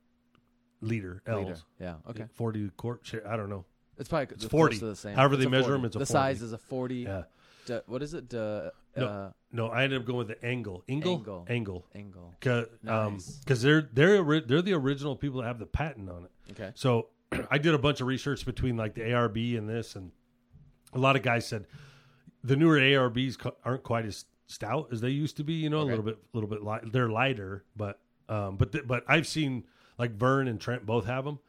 liter L's. Liter. Yeah. Okay. Forty quart. Shit, I don't know. It's probably It's 40. The same. However It's they measure 40. them, it's a the 40. size is a forty. Yeah. D- what is it? D- No. uh, No, I ended up going with the Engel. Engel? Engel. Engel. Engel. Cause, um, Nice. 'cause they're they're ori- they're the original people that have the patent on it. Okay. So I did a bunch of research between like the ARB and this, and a lot of guys said the newer ARBs co- aren't quite as stout as they used to be. You know, a little bit, a little bit light. They're lighter, but um, but th- but I've seen like Vern and Trent both have them,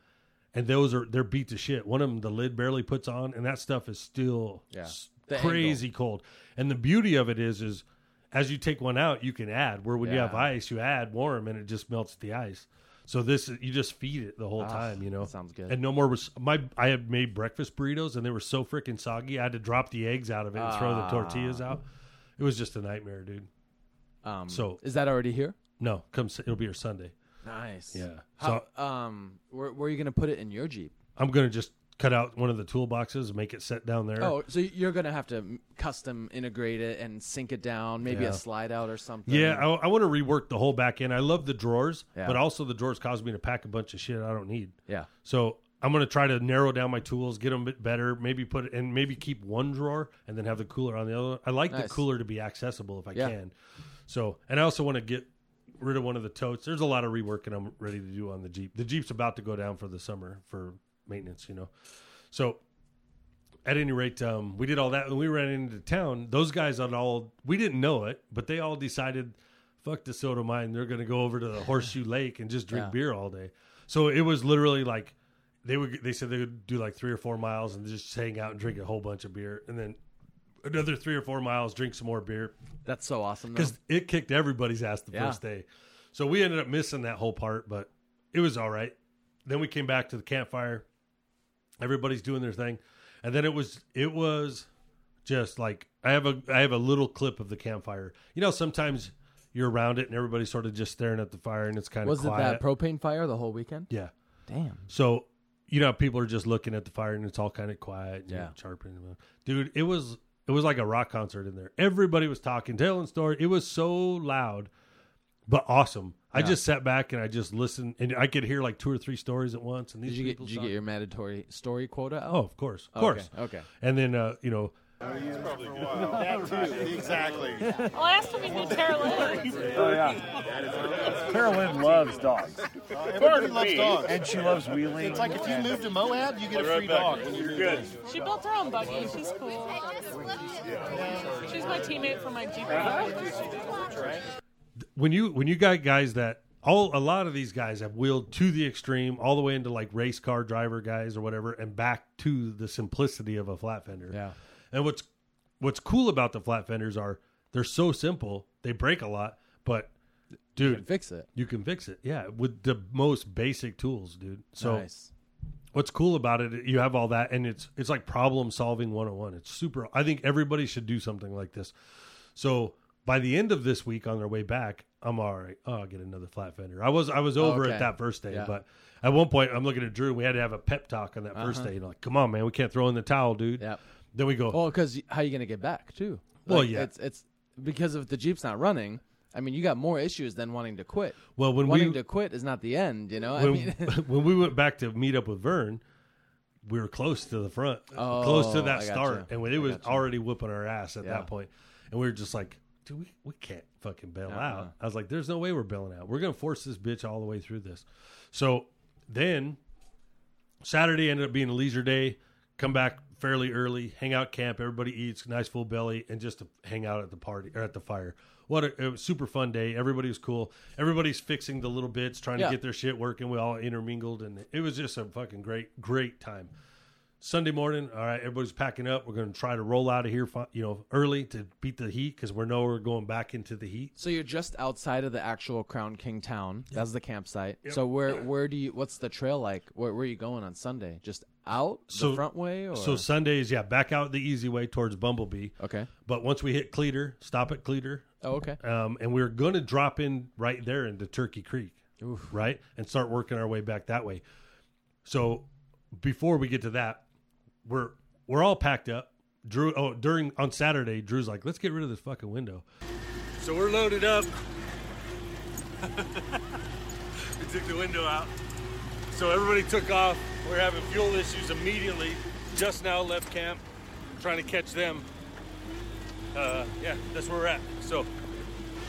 and those are they're beat to shit. One of them the lid barely puts on, and that stuff is still Yeah. s- The crazy cold. And the beauty of it is is as you take one out, you can add. Where when you have ice, you add warm, and it just melts the ice. So this you just feed it the whole Ah, time, you know. sounds good. And no more was my. I had made breakfast burritos, and they were so freaking soggy. I had to drop the eggs out of it and throw the Ah. tortillas out. It was just a nightmare, dude. Um, So- is that already here? No, come it'll be your Sunday. Nice. Yeah. How, So um, where, where are you gonna put it in your Jeep? I'm gonna just cut out one of the toolboxes and make it set down there. Oh, so you're gonna have to custom integrate it and sink it down, maybe Yeah. a slide out or something. Yeah, I, I want to rework the whole back end. I love the drawers, Yeah. but also the drawers cause me to pack a bunch of shit I don't need. yeah. So I'm going to try to narrow down my tools, get them a bit better, maybe put and maybe keep one drawer and then have the cooler on the other. I like the cooler to be accessible if I Yeah. can. So, and I also want to get rid of one of the totes. There's a lot of reworking I'm ready to do on the Jeep. The Jeep's about to go down for the summer for maintenance, you know. So, at any rate, um, we did all that and we ran into town. Those guys on all we didn't know it, but they all decided, fuck the soda mine. They're going to go over to the Horseshoe Lake and just drink Yeah. beer all day. So it was literally like they would. They said they would do like three or four miles and just hang out and drink a whole bunch of beer, and then another three or four miles, drink some more beer That's so awesome. because it kicked everybody's ass the Yeah. first day. So we ended up missing that whole part, but it was all right. Then we came back to the campfire. Everybody's doing their thing, and then it was it was just like I have a I have a little clip of the campfire. You know, sometimes you're around it and everybody's sort of just staring at the fire and it's kind of was it that propane fire the whole weekend? yeah. Damn. So, you know, people are just looking at the fire and it's all kind of quiet, and, Yeah. chirping. Dude, it was it was like a rock concert in there. Everybody was talking, telling story. It was so loud, but awesome. I just sat back and I just listened, and I could hear like two or three stories at once. And these Did you get did you get your mandatory story quota out? Oh, of course, of Okay, course. Okay. And then uh, you know, Exactly. Well, I asked him if he knew Tara Lynn. Oh yeah. Carolyn loves dogs, Everybody loves dogs. and she loves wheeling. It's like if you move to Moab, you get a free dog. when you move good. She built her own buggy. She's cool. She's my teammate for my Jeep ride. When you when you got guys that all a lot of these guys have wheeled to the extreme, all the way into like race car driver guys or whatever, and back to the simplicity of a flat fender. Yeah. And what's what's cool about the flat fenders are they're so simple. They break a lot, but dude, Can fix it. you can fix it. Yeah, with the most basic tools, dude. So nice. what's cool about it, you have all that, and it's it's like problem solving 101. It's super. I think everybody should do something like this. So by the end of this week, on their way back, I'm all right. Oh, I'll get another flat fender. I was I was over Okay. it that first day, Yeah. but at one point, I'm looking at Drew. We had to have a pep talk on that 1st Uh-huh. day. Like, come on, man, we can't throw in the towel, dude. Yep. Then we go. Well, because how are you gonna get back too? Well, yeah. It's it's because if the Jeep's not running. I mean, you got more issues than wanting to quit. well, when wanting we to quit is not the end, you know. I when, mean, when we went back to meet up with Vern, we were close to the front, Oh, close to that I gotcha. start, and when it I was already whooping our ass at Yeah. that point, and we were just like, dude, we, we can't fucking bail Uh-uh. out. I was like, there's no way we're bailing out. We're gonna force this bitch all the way through this. So then Saturday ended up being a leisure day. Come back fairly early, hang out camp, everybody eats, nice full belly, and just to hang out at the party or at the fire. What a, a super fun day. Everybody was cool. Everybody's fixing the little bits, trying Yeah. to get their shit working. We all intermingled, and it was just a fucking great, great time. Sunday morning, all right, everybody's packing up. We're going to try to roll out of here, you know, early to beat the heat because we know we're going back into the heat. so you're just outside of the actual Crown King town. That's the campsite. So where where do you? What's the trail like? Where, where are you going on Sunday? Just out So- the front way, or So Sundays, yeah, back out the easy way towards Bumblebee. okay? But once we hit Cleator, stop at Cleator, Oh, okay. um, and we are going to drop in right there into Turkey Creek, Oof. right, and start working our way back that way. So before we get to that, we're we're all packed up. Drew, oh, during on Saturday, Drew's like, let's get rid of this fucking window. So we're loaded up. we took the window out. So everybody took off. We're having fuel issues immediately. Just now left camp, trying to catch them. uh, yeah, that's where we're at. So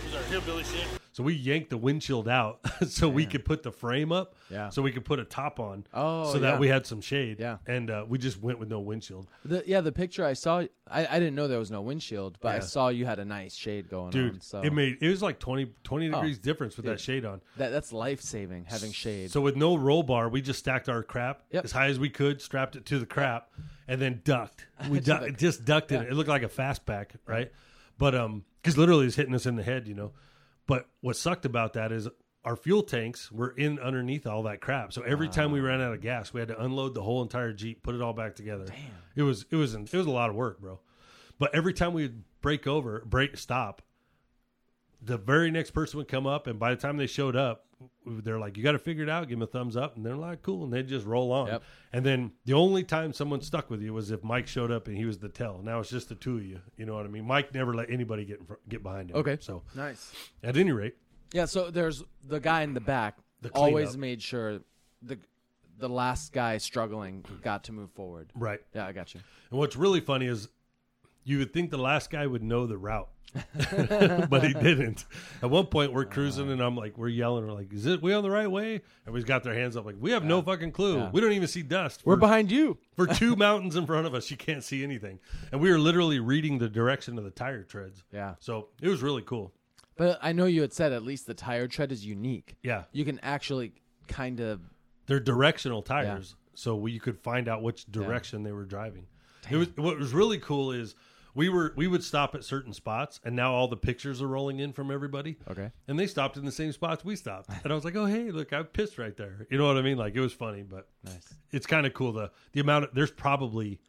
here's our hillbilly shit. So we yanked the windshield out so we could put the frame up. Yeah. So we could put a top on. Oh, so that yeah. we had some shade. Yeah. And uh, we just went with no windshield. The, yeah, the picture I saw, I, I didn't know there was no windshield, but I saw you had a nice shade going Dude, on. So it made it was like 20, 20 Oh, degrees difference with dude. that shade on. that that's life saving having shade. So with no roll bar, we just stacked our crap Yep. as high as we could, strapped it to the crap, and then ducked. We To du- just ducked it. It looked like a fastback, right? But um, because literally it's hitting us in the head, you know. But what sucked about that is our fuel tanks were in underneath all that crap. So every time we ran out of gas, we had to unload the whole entire Jeep, put it all back together. Damn. It was it was it was a lot of work, bro. But every time we would break over, break stop, the very next person would come up, and by the time they showed up, they're like, "You got to figure it out." Give them a thumbs up, and they're like, "Cool," and they just roll on. Yep. And then the only time someone stuck with you was if Mike showed up and he was the tell. Now it's just the two of you. You know what I mean? Mike never let anybody get in front, get behind him. Okay. So nice. at any rate, Yeah, so there's the guy in the back The always made sure the the last guy struggling got to move forward. right. Yeah, I got you. And what's really funny is you would think the last guy would know the route. but he didn't. At one point, we're cruising, and I'm like, we're yelling, we're like, "Is it we on the right way?" Everybody's got their hands up, like, "We have no fucking clue. Yeah. We don't even see dust. We're behind you. for two mountains in front of us. You can't see anything." And we were literally reading the direction of the tire treads. Yeah. So it was really cool. But I know you had said at least the tire tread is unique. Yeah, You can actually kind of they're directional tires, so we, you could find out which direction they were driving. It was what was really cool is we were we would stop at certain spots, and now all the pictures are rolling in from everybody. Okay. and they stopped in the same spots we stopped, and I was like, "Oh, hey, look, I pissed right there." You know what I mean? Like it was funny, but Nice. it's kind of cool. The the amount of there's probably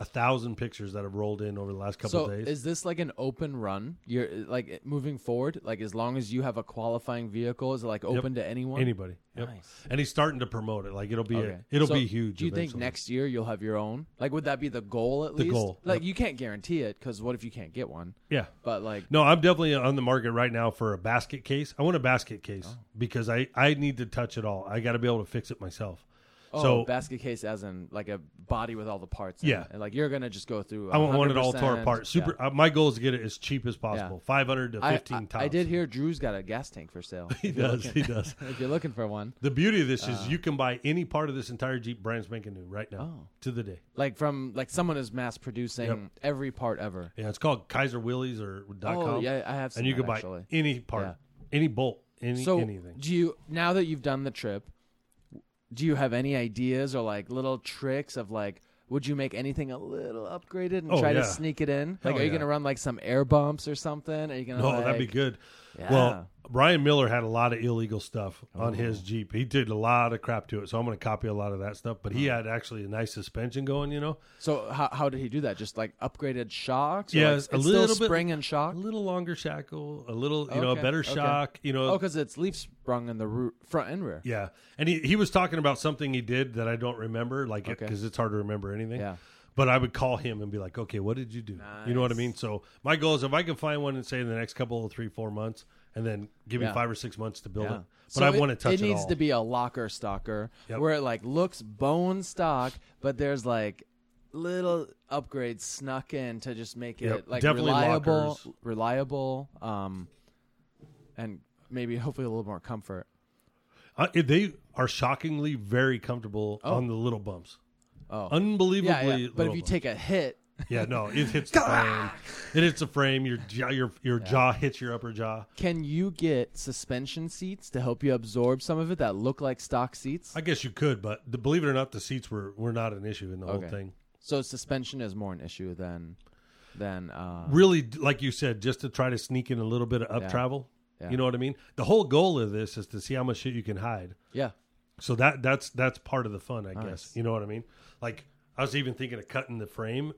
a thousand pictures that have rolled in over the last couple So days. is this like an open run? You're like moving forward, like as long as you have a qualifying vehicle, is it like open to anyone? Anybody? Yep. Nice. And he's starting to promote it. Like it'll be Okay. a, it'll So be huge. Do you think next year you'll have your own? Like, would that be the goal at The least? goal, Like, yep. you can't guarantee it because what if you can't get one? Yeah. But like, No, I'm definitely on the market right now for a basket case. I want a basket case Oh. because I I need to touch it all. I got to be able to fix it myself. Oh, so basket case as in like a body with all the parts. Yeah. and like you're gonna just go through. I want it all tore apart. Super. Yeah. Uh, my goal is to get it as cheap as possible. Five hundred to fifteen I, tops. I did hear Drew's got a gas tank for sale. He does. looking- He does. if you're looking for one, The beauty of this is you can buy any part of this entire Jeep brand spanking new right now Oh. to the day. like from like someone is mass producing Yep. every part ever. Yeah, it's called Kaiser Willys or dot Oh com. yeah, I have. Seen and you that, can buy actually. any part, Yeah. any bolt, any so anything. do you now that you've done the trip do you have any ideas or like little tricks of like would you make anything a little upgraded and Oh, try yeah. to sneak it in like Hell are you yeah. gonna run like some air bumps or something are you gonna No, like, that'd be good. Yeah. Well, Brian Miller had a lot of illegal stuff on Oh. his Jeep. He did a lot of crap to it, so I'm going to copy a lot of that stuff. But he had actually a nice suspension going, you know. so how, how did he do that just like upgraded shocks or, Yeah, like, it's it's a still little bit- spring and shock A little longer shackle, a little, you know, a Okay, better okay. shock, you know. oh because it's leaf sprung in the ro- front and rear Yeah, and he he was talking about something he did that I don't remember, like Okay. because it's hard to remember anything. yeah But I would call him and be like, "Okay, what did you do?" You know what I mean? So my goal is if I can find one and say in the next couple of three, four months, and then give me Yeah. five or six months to build Yeah. it. But So I want to touch it. It needs all. to be a locker stalker Yep. where it like looks bone stock, but there's like little upgrades snuck in to just make it Yep, like definitely reliable, lockers. reliable, um, and maybe hopefully a little more comfort. Uh, they are shockingly very comfortable Oh. on the little bumps. Oh, Unbelievably, yeah, yeah. But if you take a hit, yeah, no, it hits the frame. It hits the frame. Your jaw, your your jaw hits your upper jaw. can you get suspension seats to help you absorb some of it that look like stock seats? I guess you could, but the, believe it or not, the seats were were not an issue in the whole Okay. thing. so suspension is more an issue than than uh, Really, like you said, just to try to sneak in a little bit of up Yeah. travel. Yeah. You know what I mean? The whole goal of this is to see how much shit you can hide. yeah. So that that's that's part of the fun, I guess. You know what I mean? Like I was even thinking of cutting the frame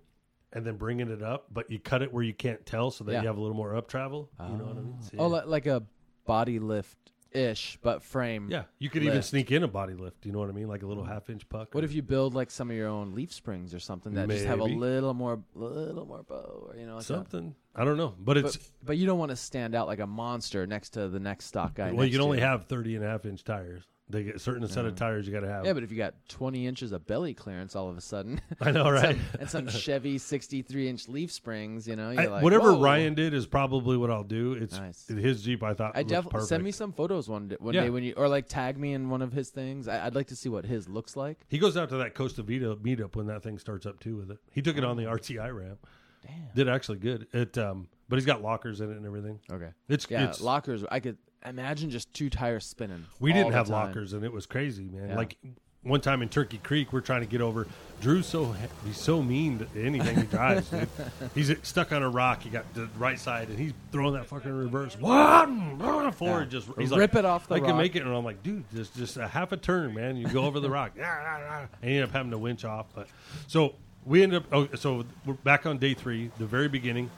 and then bringing it up, but you cut it where you can't tell, so that Yeah. you have a little more up travel. You know what I mean? Ah. So, Oh, yeah. li- like a body lift ish, but frame. yeah. You could even sneak in a body lift. You know what I mean? Like a little mm. half inch puck. What if you build like some of your own leaf springs or something that just have a little more, little more bow, or you know, like something? I don't know, but it's But, but you don't want to stand out like a monster next to the next stock guy. well, you can only have 30 and a half inch tires. They get a certain set of tires you got to have. Yeah, but if you got 20 inches of belly clearance all of a sudden, I know, right? some, and some Chevy 63 inch leaf springs, you know, I- like, whatever "Whoa." Ryan did is probably what I'll do. It's Nice. his Jeep. I thought I definitely send me some photos one day, one Yeah. day when you or like tag me in one of his things. I, I'd like to see what his looks like. He goes out to that Costa Vida meetup when that thing starts up too with it. He took it on the Oh. RTI ramp. Damn. Did actually good. It um, but he's got lockers in it and everything. Okay. It's Yeah, it's lockers. I could imagine just two tires spinning. we didn't have time. lockers and it was crazy, man. Yeah. Like one time in Turkey Creek, we're trying to get over. Drew's so he's so mean to anything he drives. dude. He's stuck on a rock. He got the right side, and he's throwing that fucking reverse. What? Forward, just he's Rip like, it off the I can make it, and I'm like, dude, just just a half a turn, man. You go over the rock. and he ended up having to winch off. But so we ended up. Oh, so we're back on day three, the very beginning.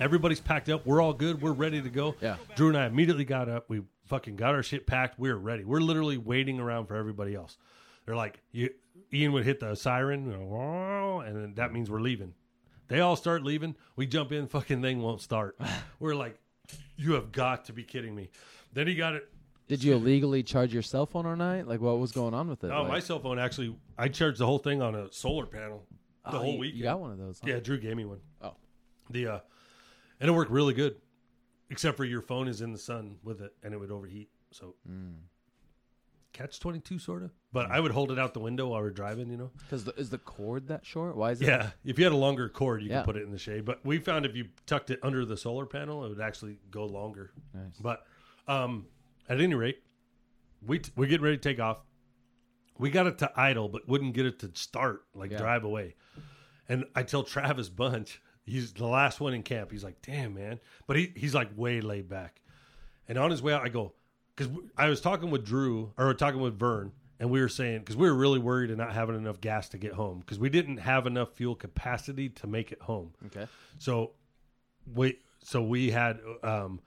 Everybody's packed up. We're all good. We're ready to go. Yeah. Drew and I immediately got up. We fucking got our shit packed. We were ready. We're literally waiting around for everybody else. They're like, you, Ian would hit the siren, you know, "Wah," and then that means we're leaving. They all start leaving. We jump in. Fucking thing won't start. we're like, you have got to be kidding me. Then he got it. Did you illegally charge your cell phone or night? Like what was going on with it? Oh, Like- my cell phone actually, I charged the whole thing on a solar panel the Oh, whole you- weekend. You got one of those. huh? Yeah, Drew gave me one. Oh. The uh and it worked really good. Except for your phone is in the sun with it and it would overheat. So Hmm. catch twenty two sort of. But I would hold it out the window while we're driving, you know? Because the, is the cord that short? Why is it? Yeah. If you had a longer cord you Yeah. could put it in the shade. But we found if you tucked it under the solar panel, it would actually go longer. Nice. But um at any rate, we t- we get ready to take off. We got it to idle, but wouldn't get it to start, like Yeah. drive away. And I tell Travis Bunch, he's the last one in camp. He's like, "Damn, man!" But he he's like way laid back. And on his way out, I go because I was talking with Drew or talking with Vern, and we were saying because we were really worried of not having enough gas to get home because we didn't have enough fuel capacity to make it home. Okay. So we so we had um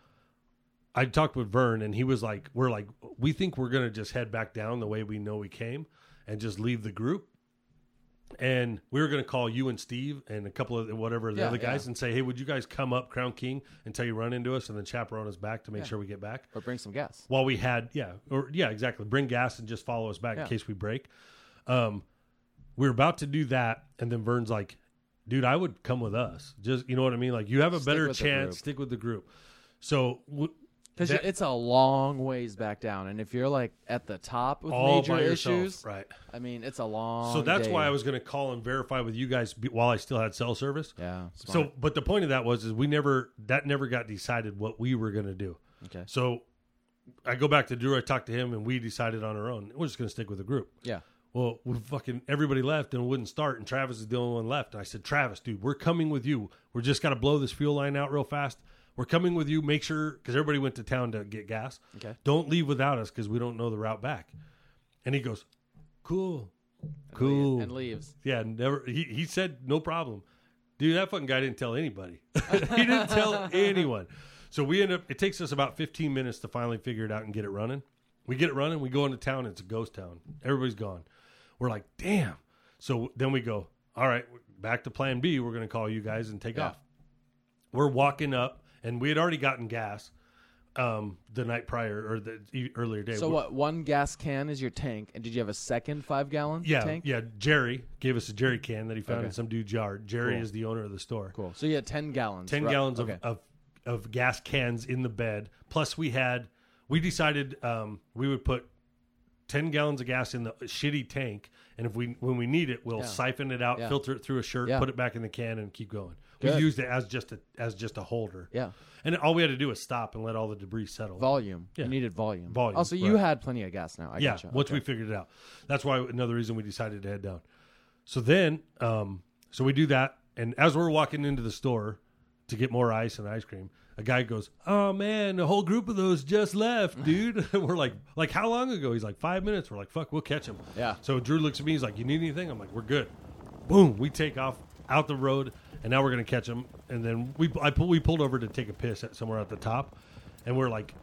I talked with Vern and he was like we're like we think we're going to just head back down the way we know we came and just leave the group. And we were going to call you and Steve and a couple of whatever the Yeah, other guys yeah. and say, "Hey, would you guys come up Crown King until you run into us and then chaperone us back to make Yeah. sure we get back?" Or bring some gas. while we had yeah or yeah exactly bring gas and just follow us back Yeah. in case we break um we were about to do that and then vern's like dude i would come with us just you know what i mean like you have a Stick better chance stick with the group so w- Because that- it's a long ways back down, and if you're like at the top with all major by yourself issues, right I mean, it's a long. so that's day. why i was going to call and verify with you guys be- while i still had cell service Yeah. so but the point of that was is we never that never got decided what we were going to do okay. so i go back to drew i talked to him and we decided on our own we're just going to stick with the group Yeah. Well, we fucking everybody left and wouldn't start, and Travis is the only one left. And I said, Travis, dude, we're coming with you. We're just got to blow this fuel line out real fast. We're coming with you. Make sure because everybody went to town to get gas. Okay. Don't leave without us because we don't know the route back. And he goes, cool, cool, And leaves. yeah, never. He he said no problem, dude. That fucking guy didn't tell anybody. he didn't tell anyone. So we end up. It takes us about 15 minutes to finally figure it out and get it running. We get it running. We go into town. It's a ghost town. Everybody's gone. We're like, damn. So then we go. All right, back to Plan B. We're going to call you guys and take Yeah. off. We're walking up, and we had already gotten gas um, the night prior or the e- earlier day. So We're- what? One gas can is your tank, and did you have a second five gallon Yeah, tank? yeah. Jerry gave us a jerry can that he found Okay. in some dude's yard. Jerry Cool. is the owner of the store. Cool. So you had ten gallons. 10 Ru- gallons okay. of, of, of gas cans in the bed. Plus, we had, we decided um, we would put 10 gallons of gas in the shitty tank. And if we, when we need it, we'll Yeah. siphon it out, Yeah. filter it through a shirt, Yeah. put it back in the can, and keep going. Good. We used it as just a, as just a holder. yeah. And all we had to do was stop and let all the debris settle. Volume. Yeah. You needed volume. Volume, Also, you right. had plenty of gas now. I yeah, gotcha. once Okay. we figured it out. That's why another reason we decided to head down. So then, um, so we do that, and as we're walking into the store to get more ice and ice cream, a guy goes, "Oh man, a whole group of those just left, dude." we're like, "Like how long ago?" He's like, five minutes." We're like, "Fuck, we'll catch him." Yeah. So Drew looks at me. He's like, "You need anything?" I'm like, "We're good." Boom, we take off out the road, and now we're gonna catch them. And then we I pull, we pulled over to take a piss at somewhere at the top, and we're like.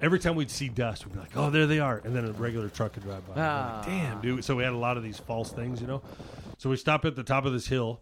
Every time we'd see dust, we'd be like, "Oh, there they are!" And then a regular truck would drive by. We're like, Ah. Damn, dude. So we had a lot of these false things, you know. So we stop at the top of this hill,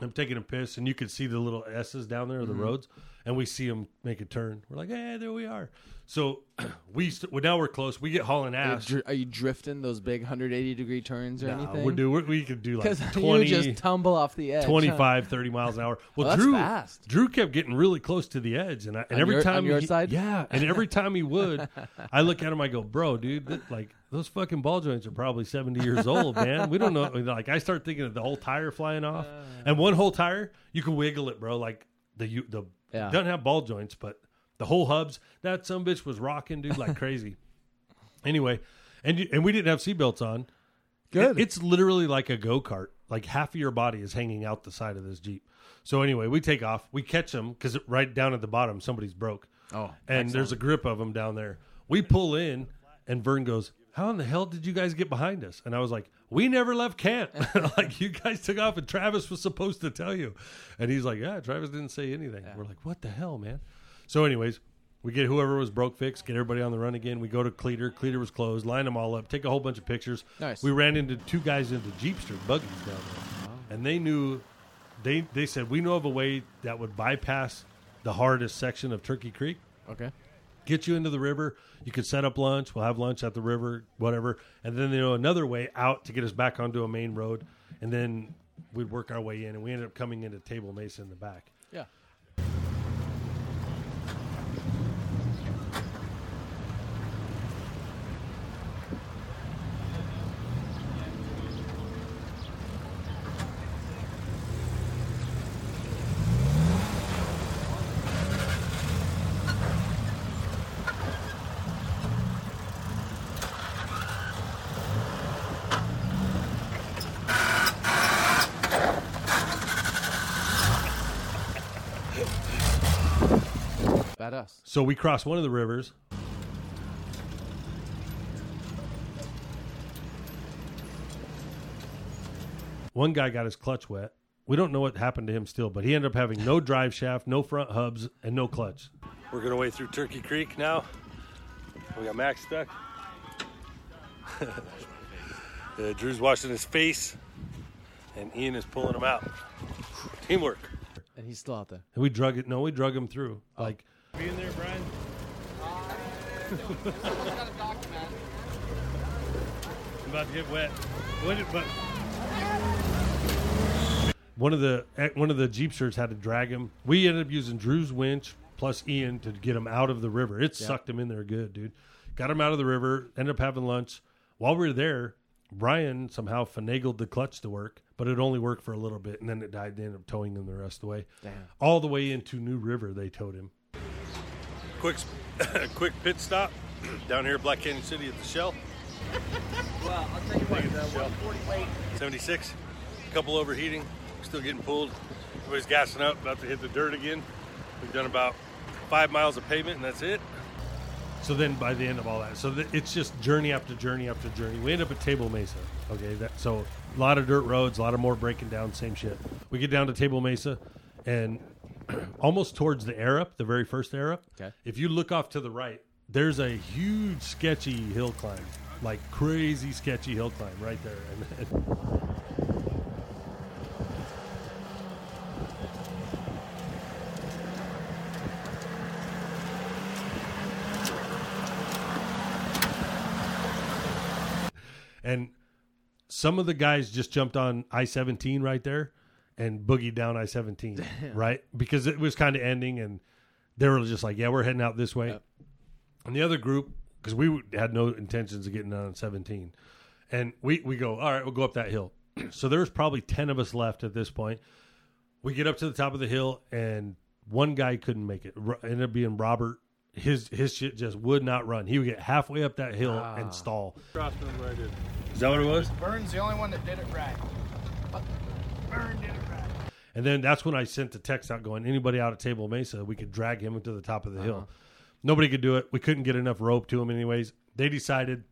I'm taking a piss, and you could see the little S's down there, of Mm-hmm. the roads, and we see them make a turn. We're like, hey, there we are. So we st- well, now we're close. We get hauling Are you, ass. are you drifting those big 180 degree turns or Nah, anything? we do. We, we could do like 20, you just tumble off the edge. huh? 25, 30 miles an hour. Well, Well, that's Drew, fast. Drew kept getting really close to the edge, and, I, and On every your- time your he- side? yeah, and every time he would, I look at him, I go, "Bro, dude, that, like those fucking ball joints are probably seventy years old, man. We don't know." Like I start thinking of the whole tire flying off, uh. and one whole tire, you can wiggle it, bro. Like the you the Yeah. doesn't have ball joints, but the whole hubs. That some bitch was rocking, dude, like crazy. anyway, and you, and we didn't have seatbelts on. Good. It- it's literally like a go kart. Like half of your body is hanging out the side of this jeep. So anyway, we take off. We catch them because right down at the bottom, somebody's broke. Oh, and there's a grip of them down there. We pull in, and Vern goes, "How in the hell did you guys get behind us?" And I was like, "We never left camp. like you guys took off, and Travis was supposed to tell you." And he's like, "Yeah, Travis didn't say anything." We're like, "What the hell, man?" So, anyways. We get whoever was broke fixed, get everybody on the run again. We go to Cleator. Cleator was closed. Line them all up. Take a whole bunch of pictures. Nice. We ran into two guys into Jeepster buggies down there, and they knew. They they said we know of a way that would bypass the hardest section of Turkey Creek Okay. Get you into the river. You could set up lunch. We'll have lunch at the river, whatever. And then you know another way out to get us back onto a main road, and then we'd work our way in, and we ended up coming into Table Mesa in the back. Yeah. Badass. So we crossed one of the rivers. One guy got his clutch wet. We don't know what happened to him still, but he ended up having no drive shaft, no front hubs, and no clutch. We're going to wade through Turkey Creek now. We got Max stuck. Uh, Drew's washing his face, and Ian is pulling him out. Teamwork. And he's still out there. And we drug it. No, we drug him through. Like Be in there, Brian. I'm about to get wet. What did, but one of the eh, one of the Jeepsters had to drag him. We ended up using Drew's winch plus Ian to get him out of the river. It sucked him in there good, dude. Got him out of the river. Ended up having lunch. While we were there, Brian somehow finagled the clutch to work, but it only worked for a little bit, and then it died. They ended up towing him the rest of the way. Damn. All the way into New River, they towed him. Quick, quick pit stop down here at Black Canyon City at the Shell. Well, I'll tell you what, the 140 weight 76. Couple overheating. Still getting pulled. Everybody's gassing up, about to hit the dirt again. We've done about five miles of pavement, and that's it. So then, by the end of all that, so th- it's just journey after journey after journey. We end up at Table Mesa. Okay, that so a lot of dirt roads, a lot of more breaking down, same shit. We get down to Table Mesa, and almost towards the air up, the very first air up. Okay. If you look off to the right, there's a huge sketchy hill climb, like crazy sketchy hill climb right there. And, and some of the guys just jumped on I seventeen right there and boogie down I seventeen, right? Because it was kind of ending, and they were just like, "Yeah, we're heading out this way." Yep. And the other group, because we had no intentions of getting on seventeen, and we we go, "All right, we'll go up that hill." so there's probably ten of us left at this point. We get up to the top of the hill, and one guy couldn't make it. Ro- ended up being Robert. His his shit just would not run. He would get halfway up that hill Ah. and stall. Crossman where I did. Is that what it was? Burns the only one that did it right. Burn did it right. And then that's when I sent the text out going, anybody out at Table Mesa, we could drag him to the top of the hill. Uh-huh. Nobody could do it. We couldn't get enough rope to him, anyways. They decided,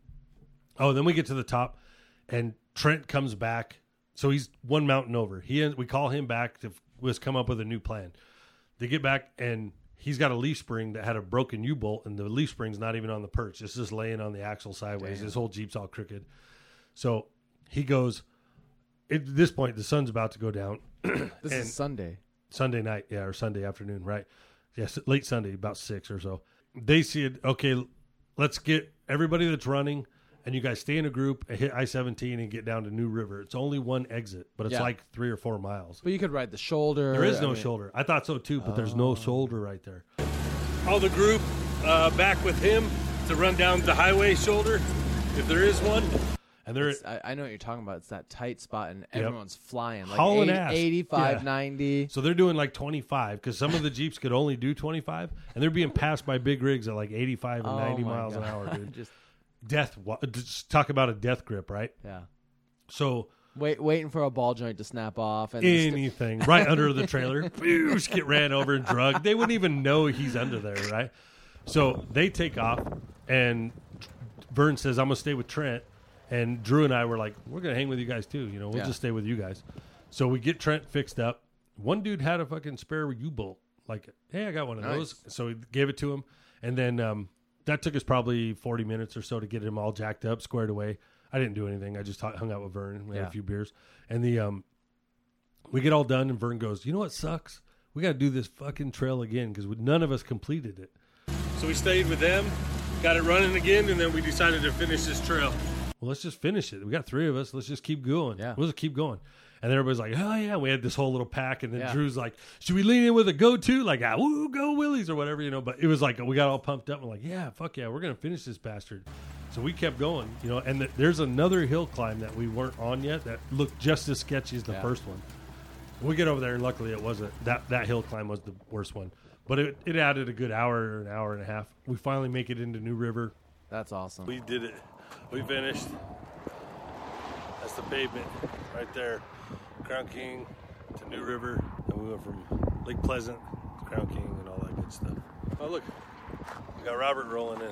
oh, then we get to the top, and Trent comes back. So he's one mountain over. He we call him back to was come up with a new plan. They get back and he's got a leaf spring that had a broken U bolt, and the leaf spring's not even on the perch. It's just laying on the axle sideways. His whole Jeep's all crooked. So he goes, at this point, the sun's about to go down. This And- is Sunday. Sunday night, yeah, or Sunday afternoon, right? Yes, late Sunday, about six or so. They said, okay, let's get everybody that's running, and you guys stay in a group, and hit I seventeen, and get down to New River. It's only one exit, but it's Yeah. like three or four miles. But you could ride the shoulder. There is I no mean- Oh. shoulder. I thought so too, but there's no shoulder right there. All the group uh, back with him to run down the highway shoulder, if there is one. And there, It's- I, I know what you're talking about. It's that tight spot, and everyone's flying like Hauling 80, ass. 85, Yeah. 90. so they're doing like 25 because some of the Jeeps could only do 25, and they're being passed by big rigs at like 85 and Oh 90 my miles an hour, dude. Just death. Just talk about a death grip, right? yeah, So wait, waiting for a ball joint to snap off, and the st- anything right under the trailer, get ran over and drugged. They wouldn't even know he's under there, right? So they take off, and Vern says, "I'm gonna stay with Trent." And Drew and I were like, "We're gonna hang with you guys too. You know, we'll Yeah. just stay with you guys." So we get Trent fixed up. One dude had a fucking spare U bolt. Like, hey, I got one of Nice. those. So we gave it to him, and then um, that took us probably 40 minutes or so to get him all jacked up, squared away. I didn't do anything. I just hung out with Vern. We had Yeah. a few beers, and the um, we get all done, and Vern goes, "You know what sucks? We got to do this fucking trail again because none of us completed it." So we stayed with them, got it running again, and then we decided to finish this trail. Well, let's just finish it. We got three of us. Let's just keep going. Yeah. we'll just keep going. And everybody's like, "Oh yeah!" We had this whole little pack, and then Yeah. Drew's like, "Should we lean in with a go-to, like, ah, woo, go Willys or whatever, you know?" But it was like we got all pumped up. and like, "Yeah, fuck yeah, we're gonna finish this bastard." So we kept going, you know. And th- there's another hill climb that we weren't on yet that looked just as sketchy as the Yeah. first one. We get over there, and luckily it wasn't that that hill climb was the worst one, but it, it added a good hour or an hour and a half. We finally make it into New River. that's awesome. We did it. We finished. That's the pavement right there. Crown King to New River, and we went from Lake Pleasant to Crown King and all that good stuff. Oh look, we got Robert rolling in.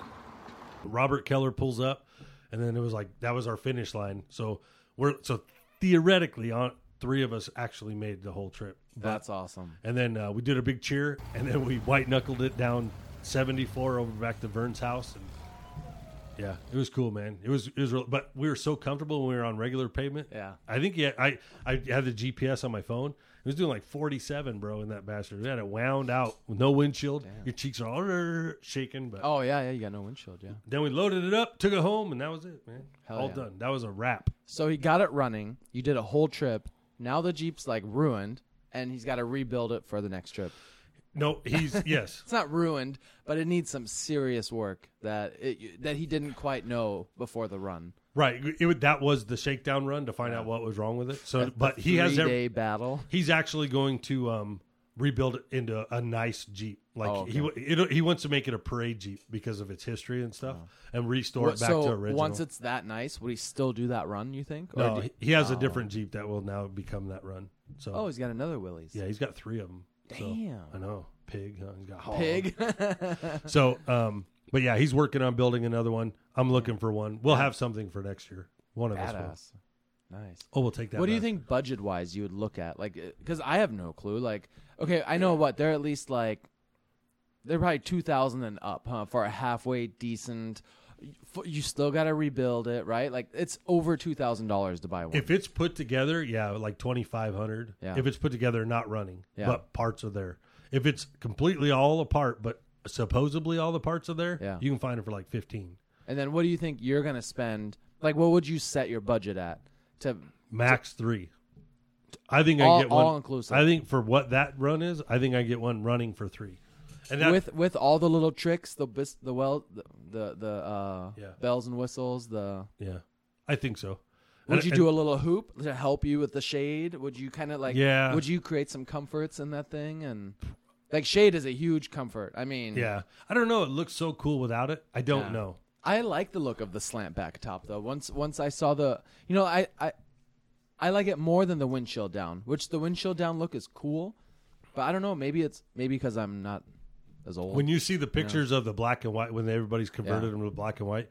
Robert Keller pulls up, and then it was like that was our finish line. So we're so theoretically on three of us actually made the whole trip. But- that's awesome. and then uh, we did a big cheer, and then we white knuckled it down 74 over back to Vern's house, and yeah, it was cool, man. It was it was, real, but we were so comfortable when we were on regular pavement. Yeah. I think yeah, I I had the GPS on my phone. It was doing like 47, bro, in that bastard. We had it wound out with no windshield. Your cheeks are all shaking, but Oh yeah, yeah. You got no windshield. Yeah. then we loaded it up, took it home, and that was it, man. Hell all yeah. done. That was a wrap. So he got it running. You did a whole trip. Now the Jeep's like ruined, and he's got to rebuild it for the next trip. No, he's yes. It's not ruined, but it needs some serious work that it, that he didn't quite know before the run. Right. It, would- that was the shakedown run to find out what was wrong with it. So, but he has every, day battle. he's actually going to um, rebuild it into a nice Jeep. Like Oh, he it, he wants to make it a parade Jeep because of its history and stuff, and restore What- it back so to original. once it's that nice, would he still do that run? You think? No, do- he, has a Oh. different Jeep that will now become that run. So Oh, he's got another Willys. yeah, he's got three of them. Damn. I know, pig. Huh? He's got hog. Pig. So, um, but yeah, he's working on building another one. I'm looking for one. We'll have something for next year. One of us will. Nice. Oh, we'll take that. What do you back. think budget wise you would look at? Like, because I have no clue. Like, okay, I know what they're at least like, they're probably two thousand and up, huh, for a halfway decent. You still got to rebuild it, right? Like, it's over two thousand dollars to buy one. If it's put together, yeah, like twenty five hundred. Yeah. If it's put together, not running, Yeah. but parts are there. If it's completely all apart, but supposedly all the parts are there, Yeah. you can find it for like fifteen. and then what do you think you're gonna spend? Like, what would you set your budget at to Max three. I think All- I get one. all inclusive. I think for what that run is, I think I get one running for three. And that, with with all the little tricks, the bis- the well, the the, the uh, Yeah. bells and whistles, the yeah, I think so. Would And- you and- do a little hoop to help you with the shade? Would you kind of like? Yeah. Would you create some comforts in that thing and like shade is a huge comfort. I mean, Yeah, I don't know. It looks so cool without it. I don't Yeah. know. I like the look of the slant back top though. Once once I saw the, you know, I I I like it more than the windshield down. Which the windshield down look is cool, but I don't know. Maybe it's maybe because I'm not as old. When you see the pictures of the black and white, when everybody's converted Yeah. them to black and white,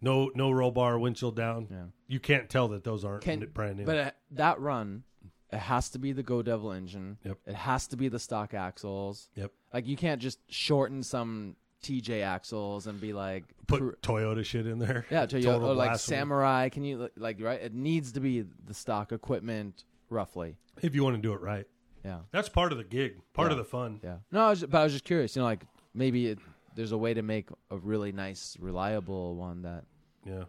no no roll bar, windshield down, Yeah. you can't tell that those aren't Can- brand new. But uh, that run, it has to be the Go Devil engine. Yep. It has to be the stock axles. yep. Like you can't just shorten some TJ axles and be like Put cru- Toyota shit in there. yeah, to you, Total or like blasphemy. Samurai. Can you like right? It needs to be the stock equipment roughly. If you want to do it right, Yeah. that's part of the gig, part of the fun. Yeah. No, I was, but I was just curious. You know, like maybe it, there's a way to make a really nice, reliable one that. Yeah.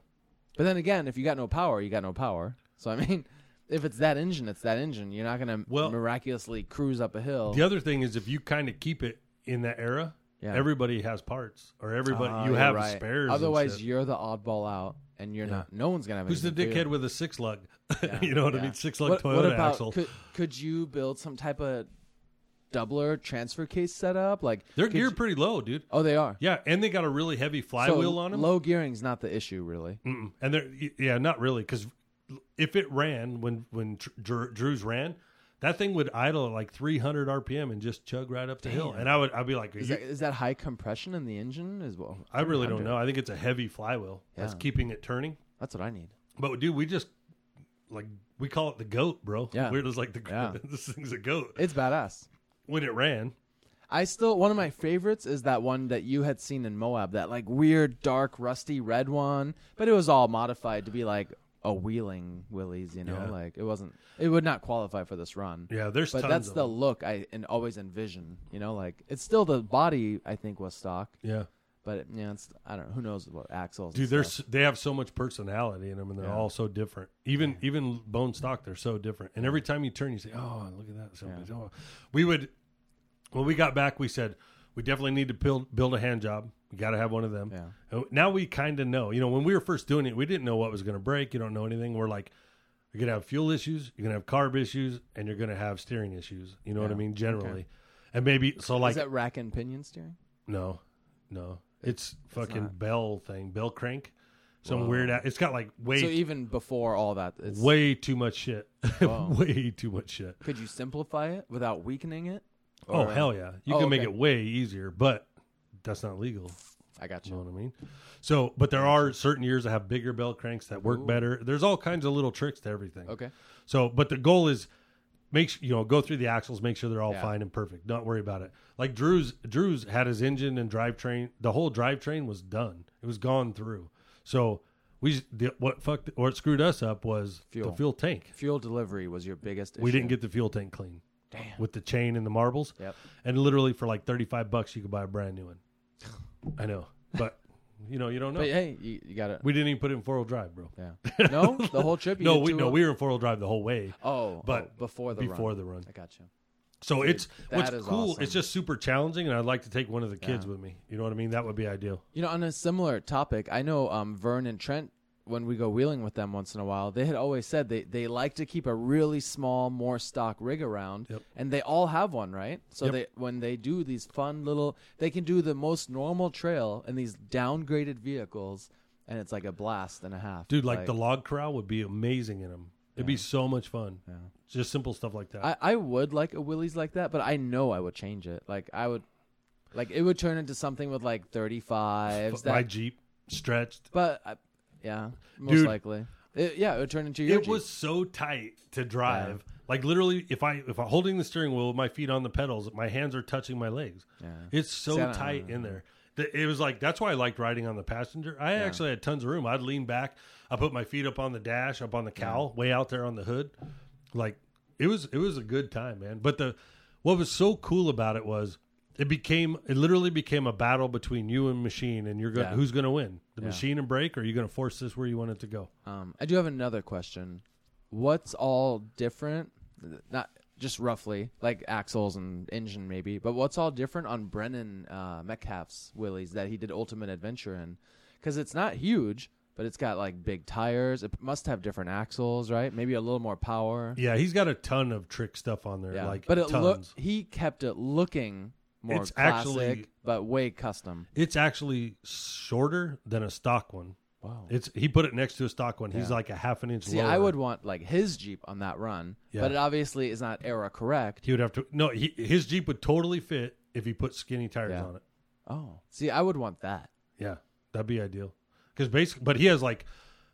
But then again, if you got no power, you got no power. So I mean, if it's that engine, it's that engine. You're not gonna Well- miraculously cruise up a hill. The other thing is if you kind of keep it in that era, Yeah. everybody has parts or everybody Ah, you have right. spares. Otherwise, you're the oddball out, and you're Yeah. not. No one's gonna have. who's the dickhead with a six lug? Yeah, you know what I mean? Six lug what, Toyota what about, axle. Could, could you build some type of doubler transfer case setup? Like They're geared you- pretty low, dude. Oh, they are. Yeah, and they got a really heavy flywheel so on them. Low gearing's not the issue, really. Mm-mm. And they're yeah, not really because if it ran when when Dr- Drew's ran, that thing would idle at like 300 RPM and just chug right up the hill. And I would I'd be like, Is that, is that high compression in the engine as well? I really don't know. I think it's a heavy flywheel that's keeping it turning. That's what I need. But dude, we just like we call it the goat, bro. Yeah. we're just like the Yeah. this thing's a goat. It's badass. When it ran, I still one of my favorites is that one that you had seen in Moab, that like weird dark rusty red one, but it was all modified to be like a wheeling Willys, you know, Yeah. like it wasn't it would not qualify for this run. yeah, there's But that's the them. look I and always envision, you know, like it's still the body I think was stock, yeah. but it, yeah, it's I don't know who knows what axles. Dude, they're they have so much personality in them, and they're Yeah. all so different. Even even bone stock, they're so different. And every time you turn, you say, "Oh, look at that!" Somebody's, oh. We would when we got back, we said we definitely need to build build a hand job. We got to have one of them. Yeah. Oh, now we kind of know. You know, when we were first doing it, we didn't know what was going to break. You don't know anything. We're like, you're going to have fuel issues, you're going to have carb issues, and you're going to have steering issues. You know what I mean? Generally, and maybe so. Like, is that rack and pinion steering? no, no, it's fucking not. bell thing, bell crank. Some Whoa. weird. It's got like way So even before all that, it's, way too much shit. Way too much shit. could you simplify it without weakening it? Oh uh, hell yeah! You Oh, can make it way easier, but that's not legal. I got You know what I mean? So, but there are certain years that have bigger bell cranks that work Ooh. better. There's all kinds of little tricks to everything. Okay. So, but the goal is make you know go through the axles, make sure they're all Yeah. fine and perfect. Don't worry about it. Like Drew's Drew's had his engine and drivetrain. The whole drivetrain was done. It was gone through. So we the, what fucked what screwed us up was Fuel. the fuel tank. Fuel delivery was your biggest issue. We didn't get the fuel tank clean Damn. with the chain and the marbles. Yep. And literally for like thirty five bucks, you could buy a brand new one. I know, but you know you don't know. But hey, you, you got it. we didn't even put it in four wheel drive, bro. Yeah. No, the whole trip. You no, did we two no, of- we were in four wheel drive the whole way. Oh, but oh, before the before run. the run. I got you. So Dude, it's what's that is cool. awesome. It's just super challenging, and I'd like to take one of the kids Yeah. with me. You know what I mean? That would be ideal. You know, on a similar topic, I know um, Vern and Trent. When we go wheeling with them once in a while, they had always said they, they like to keep a really small, more stock rig around, Yep. and they all have one, right? So Yep. they when they do these fun little, they can do the most normal trail in these downgraded vehicles, and it's like a blast and a half, Dude, like, the log corral would be amazing in them. It'd be so much fun. Yeah. Just simple stuff like that. I, I would like a Willys like that, but I know I would change it. Like I would, like it would turn into something with like thirty fives. My Jeep stretched. but I, yeah, most Dude. likely. It, yeah, it would turn into your. It was so tight to drive. Like literally, if I if I'm holding the steering wheel with my feet on the pedals, my hands are touching my legs. Yeah. It's so See, tight in there. It was like that's why I liked riding on the passenger. I actually had tons of room. I'd lean back. I put my feet up on the dash, up on the cowl, way out there on the hood. Like it was it was a good time, man. But the what was so cool about it was it became it literally became a battle between you and machine, and you're going Yeah. who's going to win, the Yeah. machine and break or are you going to force this where you want it to go? Um, I do have another question. What's all different? Not just roughly, like axles and engine, maybe, but what's all different on Brennan uh, Metcalf's Willys that he did Ultimate Adventure in? Because it's not huge, but it's got like big tires. It must have different axles, right? Maybe a little more power. Yeah, he's got a ton of trick stuff on there. Yeah, like but it tons. look he kept it looking more It's classic, actually- but way custom. It's actually shorter than a stock one. Wow. It's he put it next to a stock one. He's Yeah. like a half an inch. See, lower. I would want like his Jeep on that run, Yeah. but it obviously is not era correct. He would have to. No, he, his Jeep would totally fit if he put skinny tires Yeah. on it. Oh, see, I would want that. Yeah, that'd be ideal. Because basically, but he has like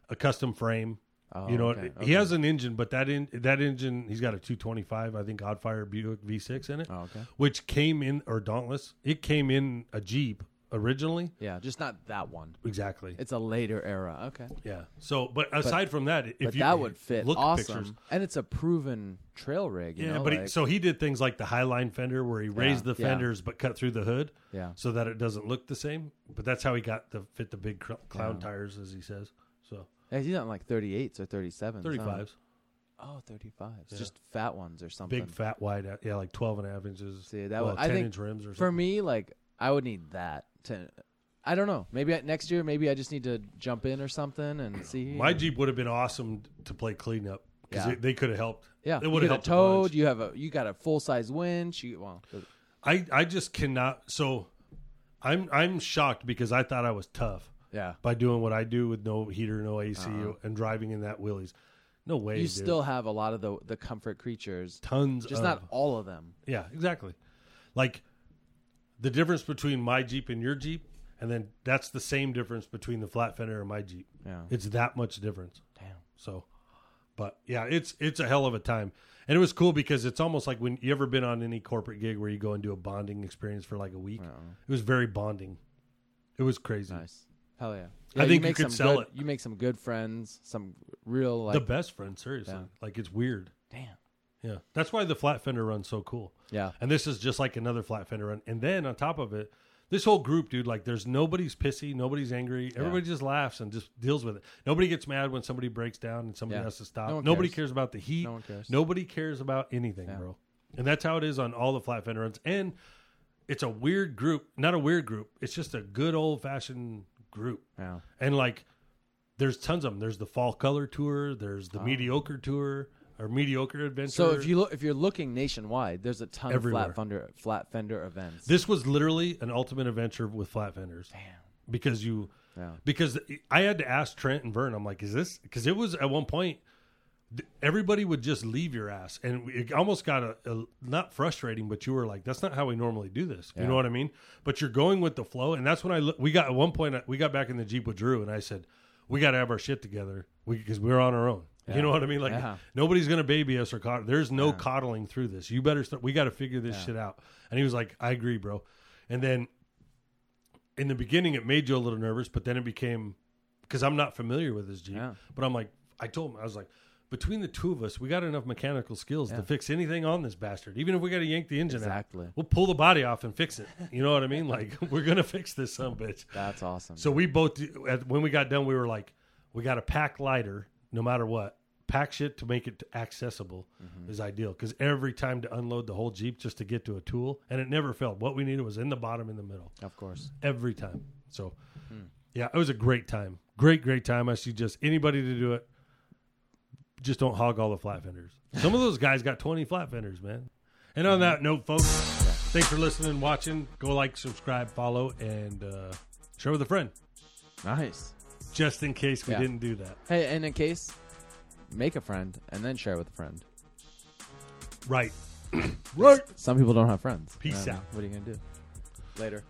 a custom frame. Oh, you know, oh, okay, he has an engine, but that in that engine, he's got a 225, I think, Oddfire Buick V6 in it, Oh, okay. which came in or Dauntless. It came in a Jeep originally. Yeah, just not that one. Exactly. It's a later era. Okay. yeah. So, but aside from that, if but you that would fit look awesome. pictures, And it's a proven trail rig. You yeah. know, but he, so he did things like the Highline fender, where he raised the yeah. fenders but cut through the hood, yeah. so that it doesn't look the same. But that's how he got to fit the big cr- clown tires, as he says. He's on like 38s or 37s. huh? thirty fives, Oh, 35s. Yeah. Just fat ones or something. big fat wide, uh, yeah, like 12 and a half inches. See, that well, would- I think inch rims or something. For me, like, I would need that to. I don't know. Maybe I, next year, maybe I just need to jump in or something and see. My Jeep would have been awesome to play cleanup because Yeah. they could have helped. yeah, it would have helped. towed. You have a you got a full size winch. You well, I I just cannot. So I'm I'm shocked because I thought I was tough yeah. by doing what I do with no heater, no AC, Uh-huh. and driving in that Willys. No way. You dude. still have a lot of the the comfort creatures, tons. just of, not all of them. Yeah, exactly. Like the difference between my Jeep and your Jeep, and then that's the same difference between the flat fender and my Jeep. Yeah. It's that much difference. Damn. So, but yeah, it's it's a hell of a time, and it was cool because it's almost like when you ever been on any corporate gig where you go and do a bonding experience for like a week. It was very bonding. It was crazy. Nice. Hell yeah. I think you make could some sell good- it. You make some good friends, some real like the best friend, seriously. Yeah. Like it's weird. damn. Yeah, that's why the flat fender run's so cool. Yeah. And this is just like another flat fender run. And then on top of it, this whole group, dude, like there's nobody's pissy, nobody's angry. Everybody just laughs and just deals with it. Nobody gets mad when somebody breaks down and somebody Yeah. has to stop. No Nobody cares. cares about the heat. No one cares. Nobody cares about anything, Yeah. bro. And that's how it is on all the flat fender runs. And it's a weird group, not a weird group. It's just a good old fashioned group. Yeah. And like, there's tons of them. There's the fall color tour. There's the mediocre tour or mediocre adventure. So if you look, if you're looking nationwide, there's a ton Everywhere. of flat fender flat fender events. This was literally an ultimate adventure with flat fenders. Damn. Because you, Yeah. because I had to ask Trent and Vern. I'm like, is this? Because it was at one point, everybody would just leave your ass, and it almost got a, a not frustrating, but you were like, that's not how we normally do this. You Yeah. know what I mean? But you're going with the flow, and that's when I look. We got at one point uh, we got back in the jeep with Drew, and I said, we got to have our shit together because we, are on our own. Yeah. You know what I mean? Like Yeah. nobody's gonna baby us or there's no coddling through this. You better start. We got to figure this shit out. And he was like, I agree, bro. And then in the beginning, it made you a little nervous, but then it became because I'm not familiar with this Jeep. Yeah. But I'm like, I told him, I was like, between the two of us, we got enough mechanical skills Yeah. to fix anything on this bastard. Even if we got to yank the engine Exactly. out, we'll pull the body off and fix it. You know what I mean? Like we're gonna fix this some bitch. That's awesome. So we both, when we got done, we were like, we got to pack lighter no matter what. Pack shit to make it accessible Mm-hmm. is ideal because every time to unload the whole Jeep just to get to a tool, and it never failed. What we needed was in the bottom, in the middle, of course. every time. So, Hmm. yeah, it was a great time. Great, great time. I suggest anybody to do it. Just don't hog all the flat fenders. Some of those guys got 20 flat fenders, man. And on that note, folks, thanks for listening, watching. Go like, subscribe, follow, and uh, share with a friend Nice. just in case we Yeah. didn't do that. Hey, and in case, make a friend and then share with a friend. Right. right. Some people don't have friends. Peace out. What are you gonna do? Later.